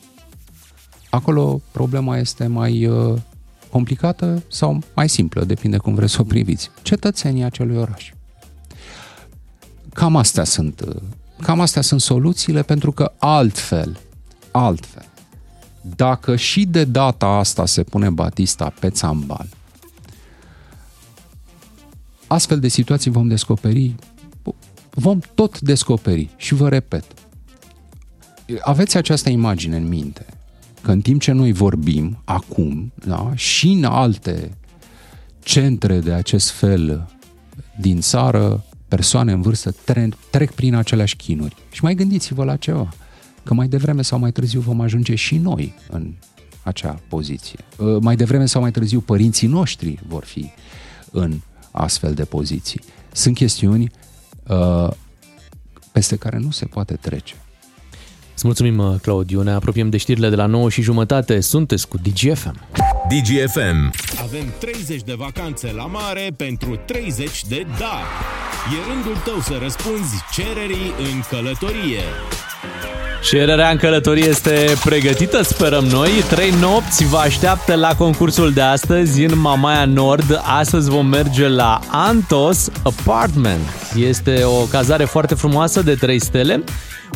acolo problema este mai uh, complicată sau mai simplă, depinde cum vreți să o priviți. Cetățenii acelui oraș. Cam astea sunt, uh, cam astea sunt soluțiile, pentru că altfel, altfel, dacă și de data asta se pune Batista pe țambal, astfel de situații vom descoperi, vom tot descoperi. Și vă repet, aveți această imagine în minte, că în timp ce noi vorbim acum, da, și în alte centre de acest fel din țară, persoane în vârstă trec, trec prin aceleași chinuri. Și mai gândiți-vă la ceva, că mai devreme sau mai târziu vom ajunge și noi în acea poziție. Mai devreme sau mai târziu părinții noștri vor fi în astfel de poziții. Sunt chestiuni uh, peste care nu se poate trece. Îți mulțumim, Claudiu. Ne apropiem de știrile de la 9 și jumătate. Sunteți cu DGFM. DGFM. Avem 30 de vacanțe la mare pentru 30 de da. E rândul tău să răspunzi cererii în călătorie. Cererea în călătorie este pregătită, sperăm noi. Trei nopți vă așteaptă la concursul de astăzi în Mamaia Nord. Astăzi vom merge la Antos Apartment. Este o cazare foarte frumoasă de 3 stele,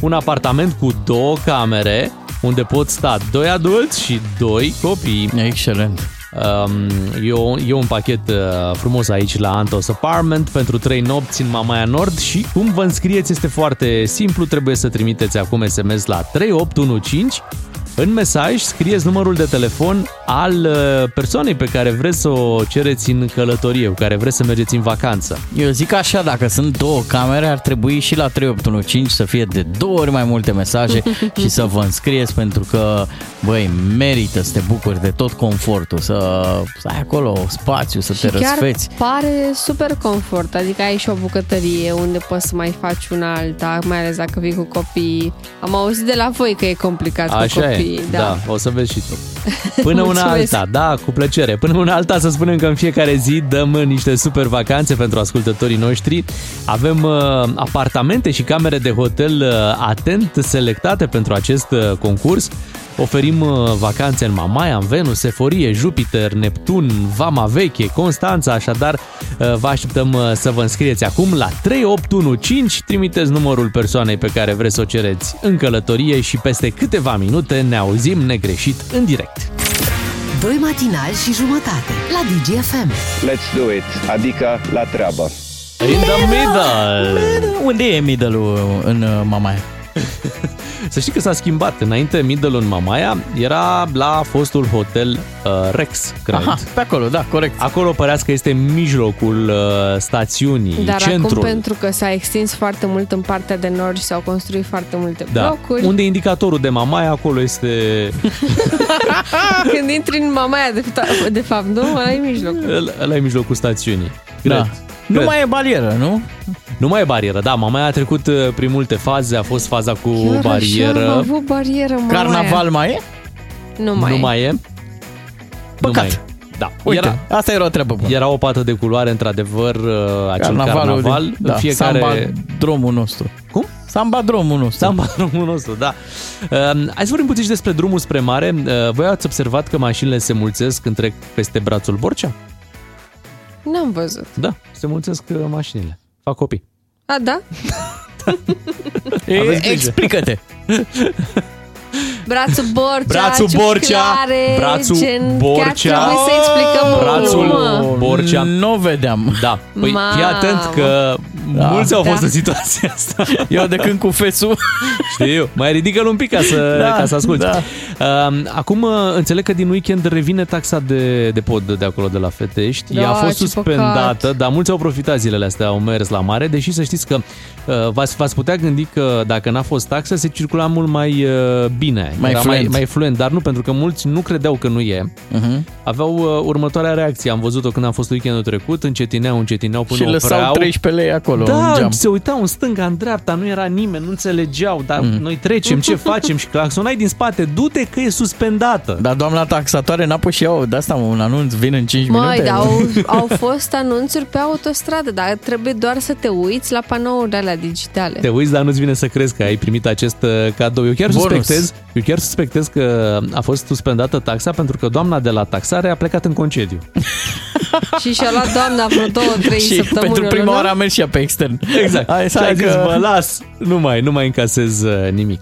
un apartament cu două camere, unde pot sta doi adulți și doi copii. Excelent! Um, e, o, e un pachet uh, frumos aici la Antos Apartment pentru 3 nopți în Mamaia Nord și cum vă înscrieți este foarte simplu, trebuie să trimiteți acum SMS la 3815 În mesaj scrieți numărul de telefon al uh, persoanei pe care vreți să o cereți în călătorie, cu care vreți să mergeți în vacanță. Eu zic așa, dacă sunt două camere, ar trebui și la 3815 să fie de două ori mai multe mesaje [LAUGHS] și să vă înscrieți pentru că, băi, merită să te bucuri de tot confortul, să, să ai acolo spațiu, să te Și chiar răsfeți. pare super confort, adică ai și o bucătărie unde poți să mai faci una alta, mai ales dacă vii cu copii. Am auzit de la voi că e complicat cu Așa copii. e, da. o să vezi și tu. Până una Mulțumesc. alta, da, cu plăcere. Până una alta să spunem că în fiecare zi dăm niște super vacanțe pentru ascultătorii noștri. Avem uh, apartamente și camere de hotel uh, atent selectate pentru acest uh, concurs. Oferim uh, vacanțe în Mamaia, în Venus, Seforie, Jupiter, Neptun, Vama Veche, Constanța, așadar uh, vă așteptăm uh, să vă înscrieți acum la 3815, trimiteți numărul persoanei pe care vreți să o cereți în călătorie și peste câteva minute ne auzim negreșit în direct. Doi matinali și jumătate la DGFM. Let's do it, adică la treabă. In the middle! Unde e middle-ul în uh, Mamaia? [LAUGHS] Să știi că s-a schimbat. Înainte middle în Mamaia era la fostul hotel uh, Rex, cred. Aha, pe acolo, da, corect. Acolo părea că este mijlocul uh, stațiunii, Dar centrul. acum pentru că s-a extins foarte mult în partea de nord și s-au construit foarte multe da. blocuri, Unde e indicatorul de Mamaia, acolo este... [LAUGHS] când intri în Mamaia, de, fa- de fapt, nu? Ăla e mijlocul. Ăla e mijlocul stațiunii. Da. Cred. Nu mai e barieră, nu? Nu mai e barieră, da. Mamaia a trecut uh, prin multe faze. A fost faza cu Chiar barieră. Așa, am avut barieră, Mamaia. Carnaval mai e? Nu mai nu e. mai e. Păcat. Nu mai e. Da. Uite, era, asta era o treabă bună. era o pată de culoare, într-adevăr, uh, acel Carnavalul carnaval. din- în da, fiecare... Samba drumul nostru. Cum? Samba drumul nostru. Samba [LAUGHS] drumul nostru, da. Uh, hai să vorbim puțin și despre drumul spre mare. Uh, voi ați observat că mașinile se mulțesc când trec peste brațul Borcea? N-am văzut. Da, se mulțesc uh, mașinile. Fac copii. A, da? E, [LAUGHS] Aveți grijă. explică-te. [LAUGHS] Brațul Borcea, Brațul Borcea, ciuclare, brațul gen, Borcea. Chiar trebuie să explicăm Brațul Mă. Borcea. Nu vedeam. Da. Păi Mamă. fii atent că Da. mulți au fost Da. în situația asta. Eu de când cu fețul... Știu, mai ridică-l un pic ca să, Da, ca să asculti. da. Uh, acum uh, înțeleg că din weekend revine taxa de, de pod de acolo de la Fetești. Da, Ea a fost ce suspendată, păcat. dar mulți au profitat zilele astea, au mers la mare, deși să știți că uh, v-ați, v-ați putea gândi că dacă n-a fost taxă, se circula mult mai uh, bine. Mai Era fluent. mai, mai fluent, dar nu, pentru că mulți nu credeau că nu e. Uh-huh. Aveau uh, următoarea reacție. Am văzut-o când am fost weekendul trecut, încetineau, încetineau până Și lăsau opreau. 13 lei acolo Da, în geam. se uitau în stânga, în dreapta, nu era nimeni, nu înțelegeau, dar mm. noi trecem, ce facem? Și claxonai din spate, du-te că e suspendată. Dar doamna taxatoare n-a pus și eu, de asta mă, un anunț, vin în 5 Măi, minute. dar au, [LAUGHS] au fost anunțuri pe autostradă, dar trebuie doar să te uiți la panourile alea digitale. Te uiți, dar nu-ți vine să crezi că ai primit acest uh, cadou. Eu chiar Bonus. suspectez, eu chiar suspectez că a fost suspendată taxa pentru că doamna de la taxare a plecat în concediu. [LAUGHS] Și și-a luat doamna vreo două, trei [LAUGHS] și săptămâni. pentru o prima lună. oară a mers și ea pe extern. Exact. Hai să și a hai zis, că... mă, las, nu mai, nu mai încasez uh, nimic.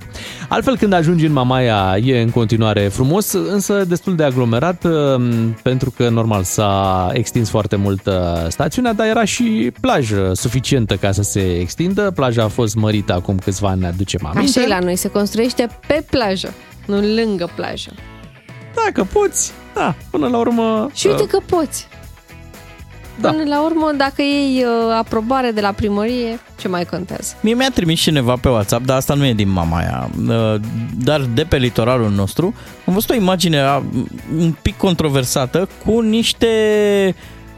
Altfel, când ajungi în Mamaia, e în continuare frumos, însă destul de aglomerat, uh, pentru că, normal, s-a extins foarte mult uh, stațiunea, dar era și plajă suficientă ca să se extindă. Plaja a fost mărită acum câțiva ani, ne aducem aminte. Așa e la noi, se construiește pe plajă, nu lângă plajă. Dacă poți, da, până la urmă... Și uite uh, că poți. Da. Până la urmă, dacă iei uh, aprobare de la primărie, ce mai contează? Mie mi-a trimis cineva pe WhatsApp, dar asta nu e din Mamaia, uh, dar de pe litoralul nostru, am văzut o imagine a, un pic controversată cu niște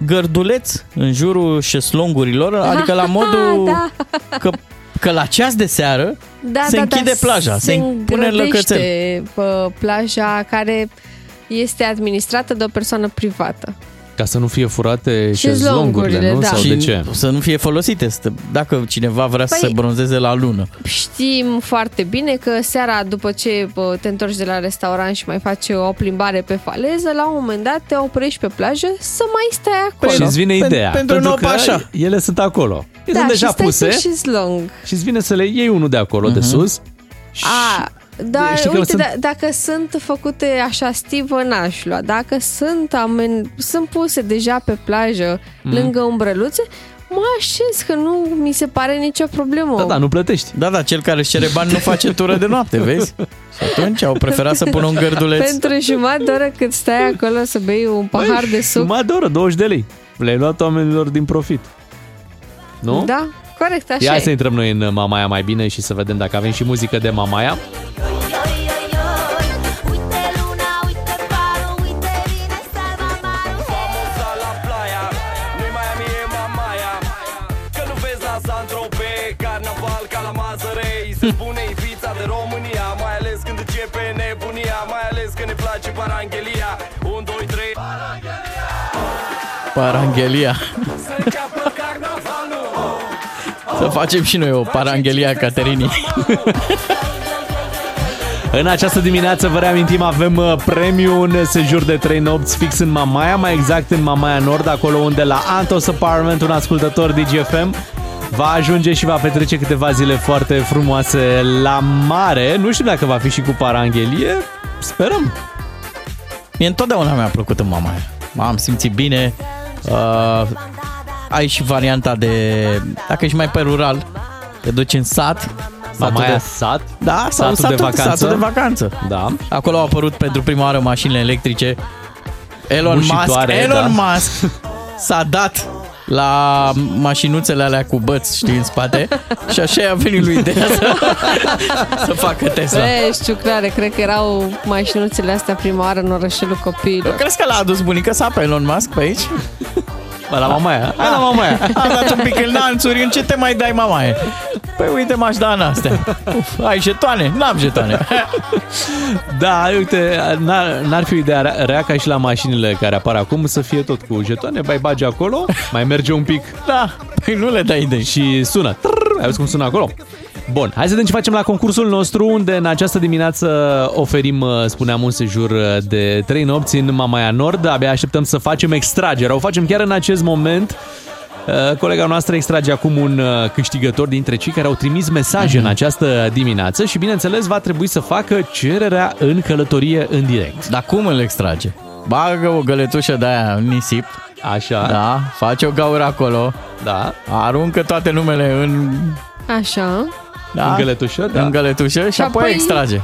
gărduleți în jurul șeslongurilor, [LAUGHS] adică la modul da. că, că la ceas de seară Da, se da, închide da, plaja, se, pune în lăcățel. îngrădește, pă, plaja care este administrată de o persoană privată. Ca să nu fie furate Șezlongurile, șezlongurile, nu? da. Sau și de ce? să nu fie folosite. Să- Dacă cineva vrea să Păi- se bronzeze la lună. Știm foarte bine că seara, după ce pă, te întorci de la restaurant și mai faci o plimbare pe faleză, la un moment dat te oprești pe plajă să mai stai acolo. Și îți vine Pen- ideea. pentru pentru nou că pașa. ele sunt acolo. Ele da, sunt deja și stai puse pe șezlong. și îți vine să le iei unul de acolo, de sus. A, dar Știi că uite, sunt- da, dacă sunt făcute așa stivă, n-aș lua. Dacă sunt, amen, sunt puse deja pe plajă, Mm. lângă umbreluțe, mă așez că nu mi se pare nicio problemă. Da, da, nu plătești. Da, da, cel care își cere bani nu face tură de noapte, vezi? Și atunci au preferat să pună un gărduleț. Pentru jumătate de oră cât stai acolo să bei un pahar de suc. Jumătate de oră, 20 de lei. Le-ai luat oamenilor din profit. Nu? Da, corect, așa Ia e. să intrăm noi în Mamaia mai bine și să vedem dacă avem și muzică de Mamaia. Nu-i Miami, e Mamaia. Că nu vezi la Saint-Tropez Carnaval ca la Mazărei. Se spune Ibiza de România Mai ales când începe nebunia. Mai ales când ne place paranghelia Să facem și noi o paranghelia Caterinii. [LAUGHS] În această dimineață, vă reamintim, avem uh, premiu un sejur de 3 nopți fix în Mamaia, mai exact în Mamaia Nord, acolo unde la Antos Apartment, un ascultător DGFM, va ajunge și va petrece câteva zile foarte frumoase la mare. Nu știu dacă va fi și cu paranghelie, sperăm. Mie întotdeauna mi-a plăcut în Mamaia. M-am simțit bine. Uh, ai și varianta de... Dacă ești mai pe rural, te duci în sat. Mamaia de, sat? Da, sau Satul de satul, vacanță? Satul de vacanță. Da. Acolo au apărut pentru prima oară mașinile electrice. Elon Musk, Bușitoare, Elon da. Musk s-a dat la mașinuțele alea cu băți, știi, în spate [LAUGHS] și așa i-a venit lui ideea să, să facă Tesla. Băi, ciuclare, cred că erau mașinuțele astea prima oară în orășelul copiilor. Crezi că l-a adus bunica sa pe Elon Musk pe aici? [LAUGHS] Bă, [LAUGHS] la Mamaia. Hai la Mamaia. A dat un pic în lanțuri, în ce te mai dai, mamaie? Păi uite, m-aș da în astea. Uf, ai jetoane? N-am jetoane. [LAUGHS] Da, uite, n-ar, n-ar fi o idee rea, rea ca și la mașinile care apar acum să fie tot cu jetoane, bai bagi acolo, mai merge un pic. Da, păi nu le dai idei. Și sună. Trrr, ai văzut cum sună acolo? Bun, hai să vedem ce facem la concursul nostru, unde în această dimineață oferim, uh, spuneam, un sejur uh, de 3 nopți în Mamaia Nord. Abia așteptăm să facem extragerea. O facem chiar în acest moment. Uh, Colega noastră extrage acum un uh, câștigător dintre cei care au trimis mesaje în această dimineață și, bineînțeles, va trebui să facă cererea în călătorie în direct. Dar cum îl extrage? Bagă o găletușă de aia în nisip. Așa. Da, face o gaură acolo. Da. Aruncă toate numele în, Așa. Da, În găletușă, da. în găletușă și, Și apoi apoi- extrage.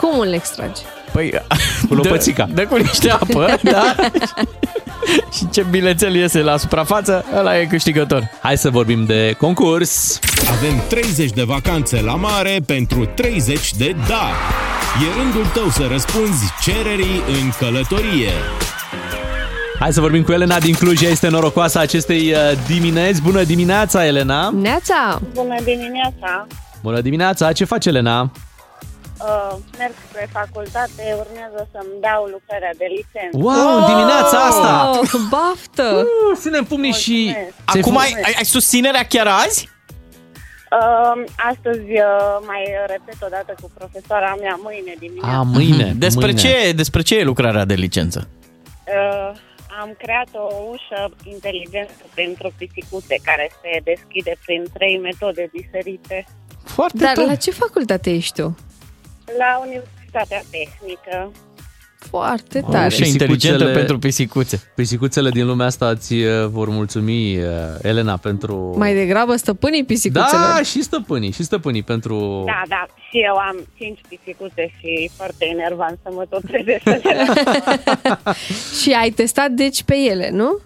Cum îl extrage? Păi, Cu lopățica. Dă, dă cu niște apă, [LAUGHS] da? și ce bilețel iese la suprafață, ăla e câștigător. Hai să vorbim de concurs. Avem 30 de vacanțe la mare pentru 30 de da. E rândul tău să răspunzi cererii în călătorie. Hai să vorbim cu Elena din Cluj, ea este norocoasa acestei uh, dimineți. Bună dimineața, Elena! Neața! Bună dimineața! Bună dimineața! Ce faci, Elena? Uh, merg spre facultate, urmează să-mi dau lucrarea de licență. Wow, dimineața asta! [LAUGHS] Oh, baftă! Uh, ținem pumnii și... ți-ai Acum fă- ai, ai, ai susținerea chiar azi? Uh, astăzi uh, mai repet o dată cu profesoara mea mâine dimineața. A, mâine. [LAUGHS] Despre mâine. ce, despre ce e lucrarea de licență? Uh, am creat o ușă inteligentă pentru pisicuțe care se deschide prin trei metode diferite Foarte Dar la ce facultate ești tu? la Universitatea Tehnică. Foarte O tare. ușă inteligentă Pisicuțele- pentru pisicuțe. Pisicuțele din lumea asta ți uh, vor mulțumi, uh, Elena, pentru... Mai degrabă stăpânii pisicuțelor. Da, și stăpânii, și stăpânii pentru... Da, da, și eu am cinci pisicuțe și foarte enervant să mă tot trezesc să [LAUGHS] le [LAUGHS] Și ai testat deci pe ele, nu?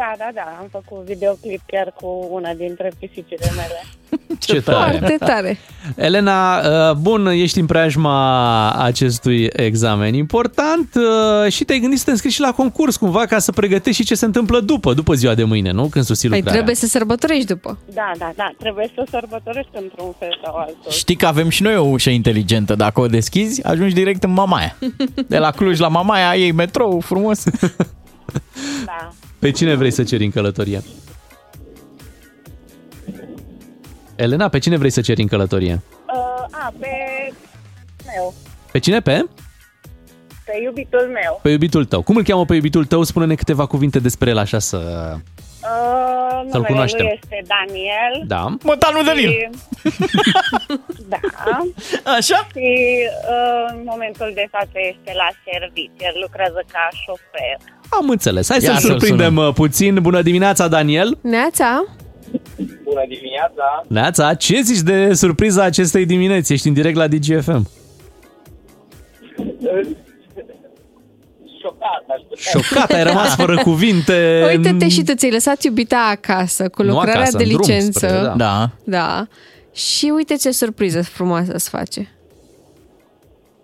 Da, da, da, am făcut videoclip chiar cu una dintre pisicile mele. [LAUGHS] Ce tare! Foarte tare. Elena, uh, bun, ești în preajma acestui examen important uh, și te-ai gândit să te înscriși și la concurs cumva ca să pregătești și ce se întâmplă după, după ziua de mâine, nu? Când susții Păi lucrarea. trebuie să sărbătorești după. Da, da, da, trebuie să sărbătorești într-un fel sau altul. Știi că avem și noi o ușă inteligentă. Dacă o deschizi, ajungi direct în Mamaia. [LAUGHS] De la Cluj la Mamaia, iei metrou frumos. Da. Pe cine vrei să ceri în călătorie? Elena, pe cine vrei să ceri în călătorie? Uh, a, pe meu, Pe cine? Pe? Pe iubitul meu. Pe iubitul tău. Cum îl cheamă pe iubitul tău? Spune-ne câteva cuvinte despre el așa să... Uh, Să-l numele cunoaștem. lui este Daniel. Da. Mătanul de lin. Și- [LAUGHS] da. Așa? Și uh, în momentul de față este la serviciu. El lucrează ca șofer. Am înțeles. Hai Ia să-l să-l surprindem uh, puțin. Bună dimineața, Daniel! Neața? Bună dimineața! Neața, ce zici de surpriza acestei dimineți? Ești în direct la DGFM. Șocat, aș putea. Șocat, ai rămas fără [LAUGHS] cuvinte. Uite-te și tu ți-ai lăsat iubita acasă cu Nu lucrarea acasă, de în drum licență. spre- da. Da. Da. Și uite ce surpriză frumoasă îți face.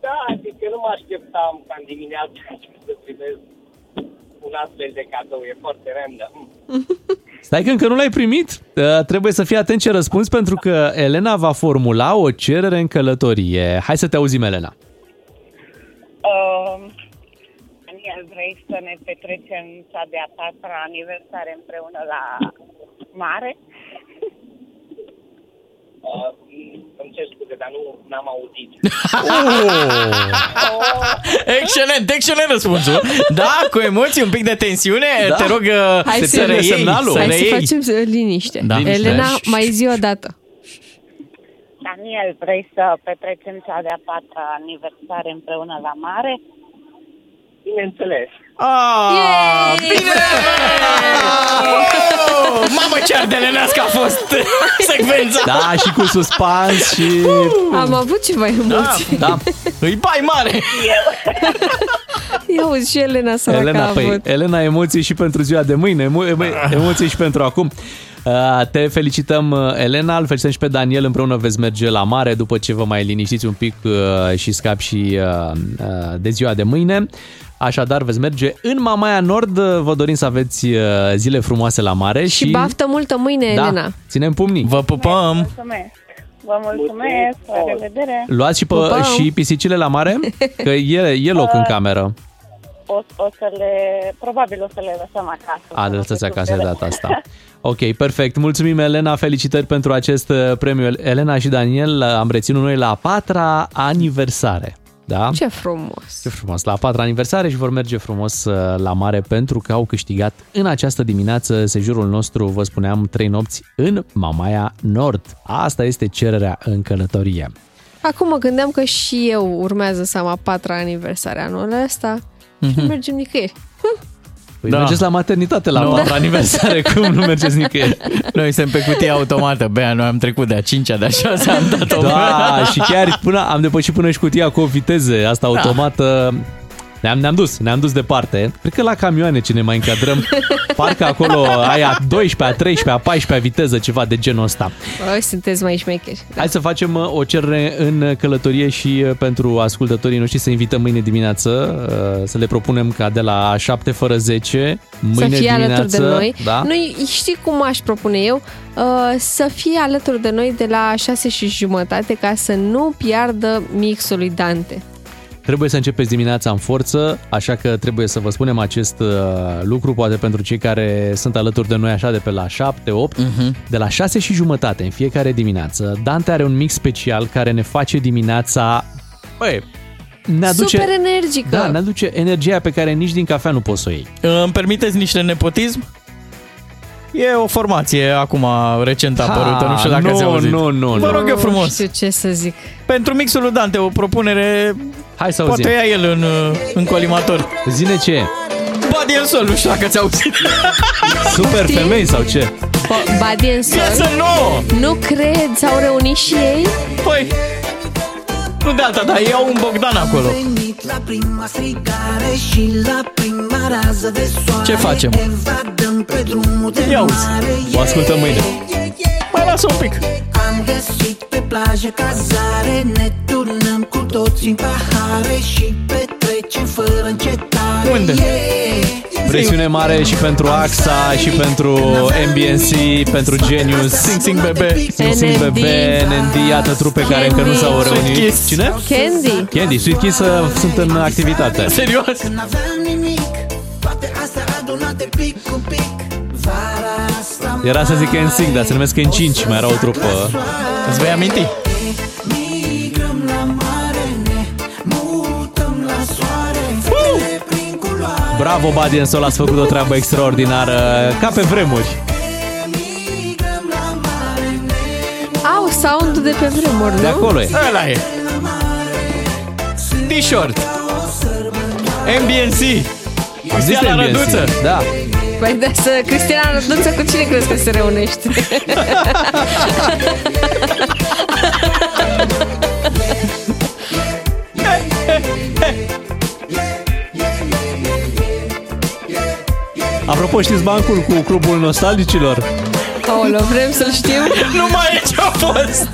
Da, adică nu mă așteptam ca în dimineața [LAUGHS] să primesc un astfel de cadou. E foarte random. [LAUGHS] Stai că încă nu l-ai primit? Uh, trebuie să fii atent ce răspunzi pentru că Elena va formula o cerere în călătorie. Hai să te auzim, Elena. Uh, Daniel, vrei să ne petrecem cea de-a patra aniversare împreună la mare? [LAUGHS] Uh, îmi cer scuze, dar nu n-am auzit. [LAUGHS] Excelent, excelent răspunsul. Da, cu emoții, un pic de tensiune. Da. Te rog uh, Hai să, să- reiei, semnalul. să Hai să reiei. facem uh, liniște. Da. Elena, Liniște. mai zi o dată. Daniel, vrei să petrecem cea de-a patra aniversare împreună la mare? Bineînțeles. Ah, bine! Oh, [LAUGHS] mamă, ce ardelenească a fost [LAUGHS] secvența! Da, și cu suspans și... Am avut ceva emoții. Da, Îi bai mare! Ia uzi și Elena săraca Elena, a păi, avut. Elena, emoții și pentru ziua de mâine, emo- emo- emoții și pentru acum. Uh, Te felicităm, uh, Elena, îl felicităm și pe Daniel, împreună veți merge la mare după ce vă mai liniștiți un pic uh, și scap și uh, uh, de ziua de mâine. Așadar, veți merge în Mamaia Nord, uh, vă dorim să aveți uh, zile frumoase la mare și... Și baftă multă mâine, da, Elena. ținem pumnii. Vă pupăm! Mulțumesc! Vă mulțumesc! La revedere! Luați și, pe, Pupăm. și pisicile la mare? Că e, e loc în cameră. O, o să le... Probabil o să le lăsăm acasă. A, de lăsați acasă de data asta. [LAUGHS] Ok, perfect. Mulțumim, Elena. Felicitări pentru acest uh, premiu. Elena și Daniel uh, am reținut noi la a patra aniversare. Da? Ce frumos. Ce frumos. La a patra aniversare și vor merge frumos uh, la mare pentru că au câștigat în această dimineață sejurul nostru, vă spuneam, trei nopți în Mamaia Nord. Asta este cererea în călătorie. Acum mă gândeam că și eu urmează să am a patra aniversare anul ăsta și nu mergem nicăieri. Păi Da. mergeți la maternitate la Nu. a patra aniversare, cum nu mergeți nicăieri? Noi suntem pe cutie automată, Bea, noi am trecut de a cincea, de a șasea, am dat-o. Da, și chiar până am depășit până și cutia cu o viteză asta Da. automată. Ne-am, ne-am dus, ne-am dus departe. Cred că la camioane ce ne mai încadrăm, [LAUGHS] parcă acolo ai a 12, a 13, a 14 viteză, ceva de genul ăsta. Băi, sunteți mai șmecheri. Hai să facem uh, o cerere în călătorie și uh, pentru ascultătorii noștri să invităm mâine dimineață, uh, să le propunem ca de la 7 fără 10, mâine să fie dimineață, alături de noi. Da? Noi, știi cum aș propune eu? Uh, să fie alături de noi de la 6 și jumătate ca să nu piardă mixul lui Dante. Trebuie să începeți dimineața în forță, așa că trebuie să vă spunem acest uh, lucru, poate pentru cei care sunt alături de noi așa de pe la 7, 8, Mhm. de la 6 și jumătate în fiecare dimineață. Dante are un mix special care ne face dimineața, băi, ne aduce... Super energică. Da, ne aduce energia pe care nici din cafea nu poți să o iei. Îmi permiteți niște nepotism? E o formație acum recent apărută, nu știu dacă nu, ați auzit. nu, nu, Vă nu. rog eu Nu frumos. știu ce să zic. Pentru mixul lui Dante, o propunere... Hai să auzim. Poate ia el în, în colimator. Zine ce e? Body and Soul, nu știu dacă ți-au auzit. Super femei sau ce? Badi în sol. Piesă nouă! Nu cred, s-au reunit și ei? Păi, nu de alta, dar iau un Bogdan acolo. La prima strigare și la prima rază de soare Ce facem? Evadăm pe drumul de Ia uzi, mare o ascultăm mâine. Mai lasă un pic. Am găsit pe plajă cazare Ne turnăm cu toți în pahare Și petrecem fără încetare Unde? Yeah. Presiune mare și pentru AXA și pentru MBNC, pentru Genius. Sing Sing Bebe. Sing Sing Bebe, NND, iată trupe care încă nu s-au Sweet reunit. Kiss. Cine? Candy. Candy, Sweet Kiss uh, sunt în activitate. Serios? N-aveam nimic Toate astea adunate pic cu pic Vara asta Era să zic NSYNC, dar se numesc N5, mai era o trupă. Îți vei aminti? Culoare Bravo, Badi Sol, ați făcut o treabă extraordinară, ca pe vremuri. Au sound de pe vremuri, nu? De acolo e. Ăla e. T-shirt. MBNC. Cristiana MBNC. Răduță. Da. Păi da, să Cristina Răduță cu cine crezi că se reunește? [LAUGHS] Apropo, știți bancul cu clubul nostalgicilor? Aoleu, vrem să-l știm? [LAUGHS] nu mai e ce-a fost!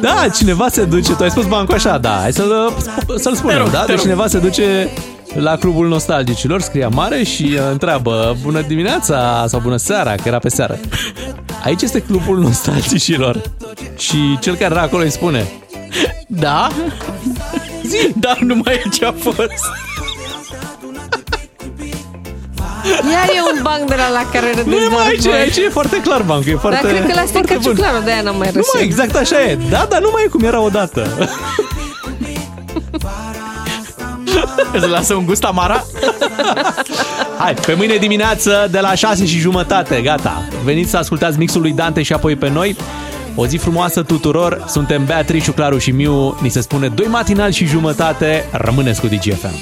Da, cineva se duce, tu ai spus bancul așa, da, hai să-l, să-l spunem, rog, da? te Deci rog. cineva se duce la clubul nostalgicilor, scria mare și uh, întreabă bună dimineața sau bună seara, că era pe seară. Aici este clubul nostalgicilor. Și cel care era acolo îi spune Da? Zi! Dar nu mai e ce-a fost. Iar e un banc de la, la care râdeți Nu e doar mai aici, voi. aici e foarte clar bancul, e foarte Dar cred că l-a foarte stricat bun. ciuclarul, de-aia n-am mai Nu râs. mai, exact așa e. Da, dar nu mai e cum era odată. [LAUGHS] Îți lasă un gust amara? [LAUGHS] Hai, pe mâine dimineață de la 6 și jumătate, gata. Veniți să ascultați mixul lui Dante și apoi pe noi. O zi frumoasă tuturor, suntem Beatrice, Claru și Miu, ni se spune doi matinal și jumătate, rămâneți cu DGFM.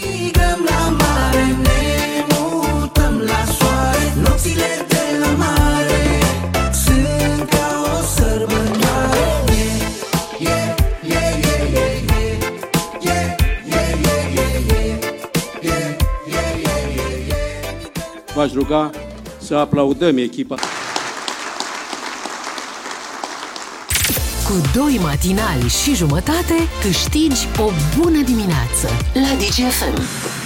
V-aș ruga să aplaudăm echipa. Cu doi matinali și jumătate câștigi o bună dimineață la DGFM.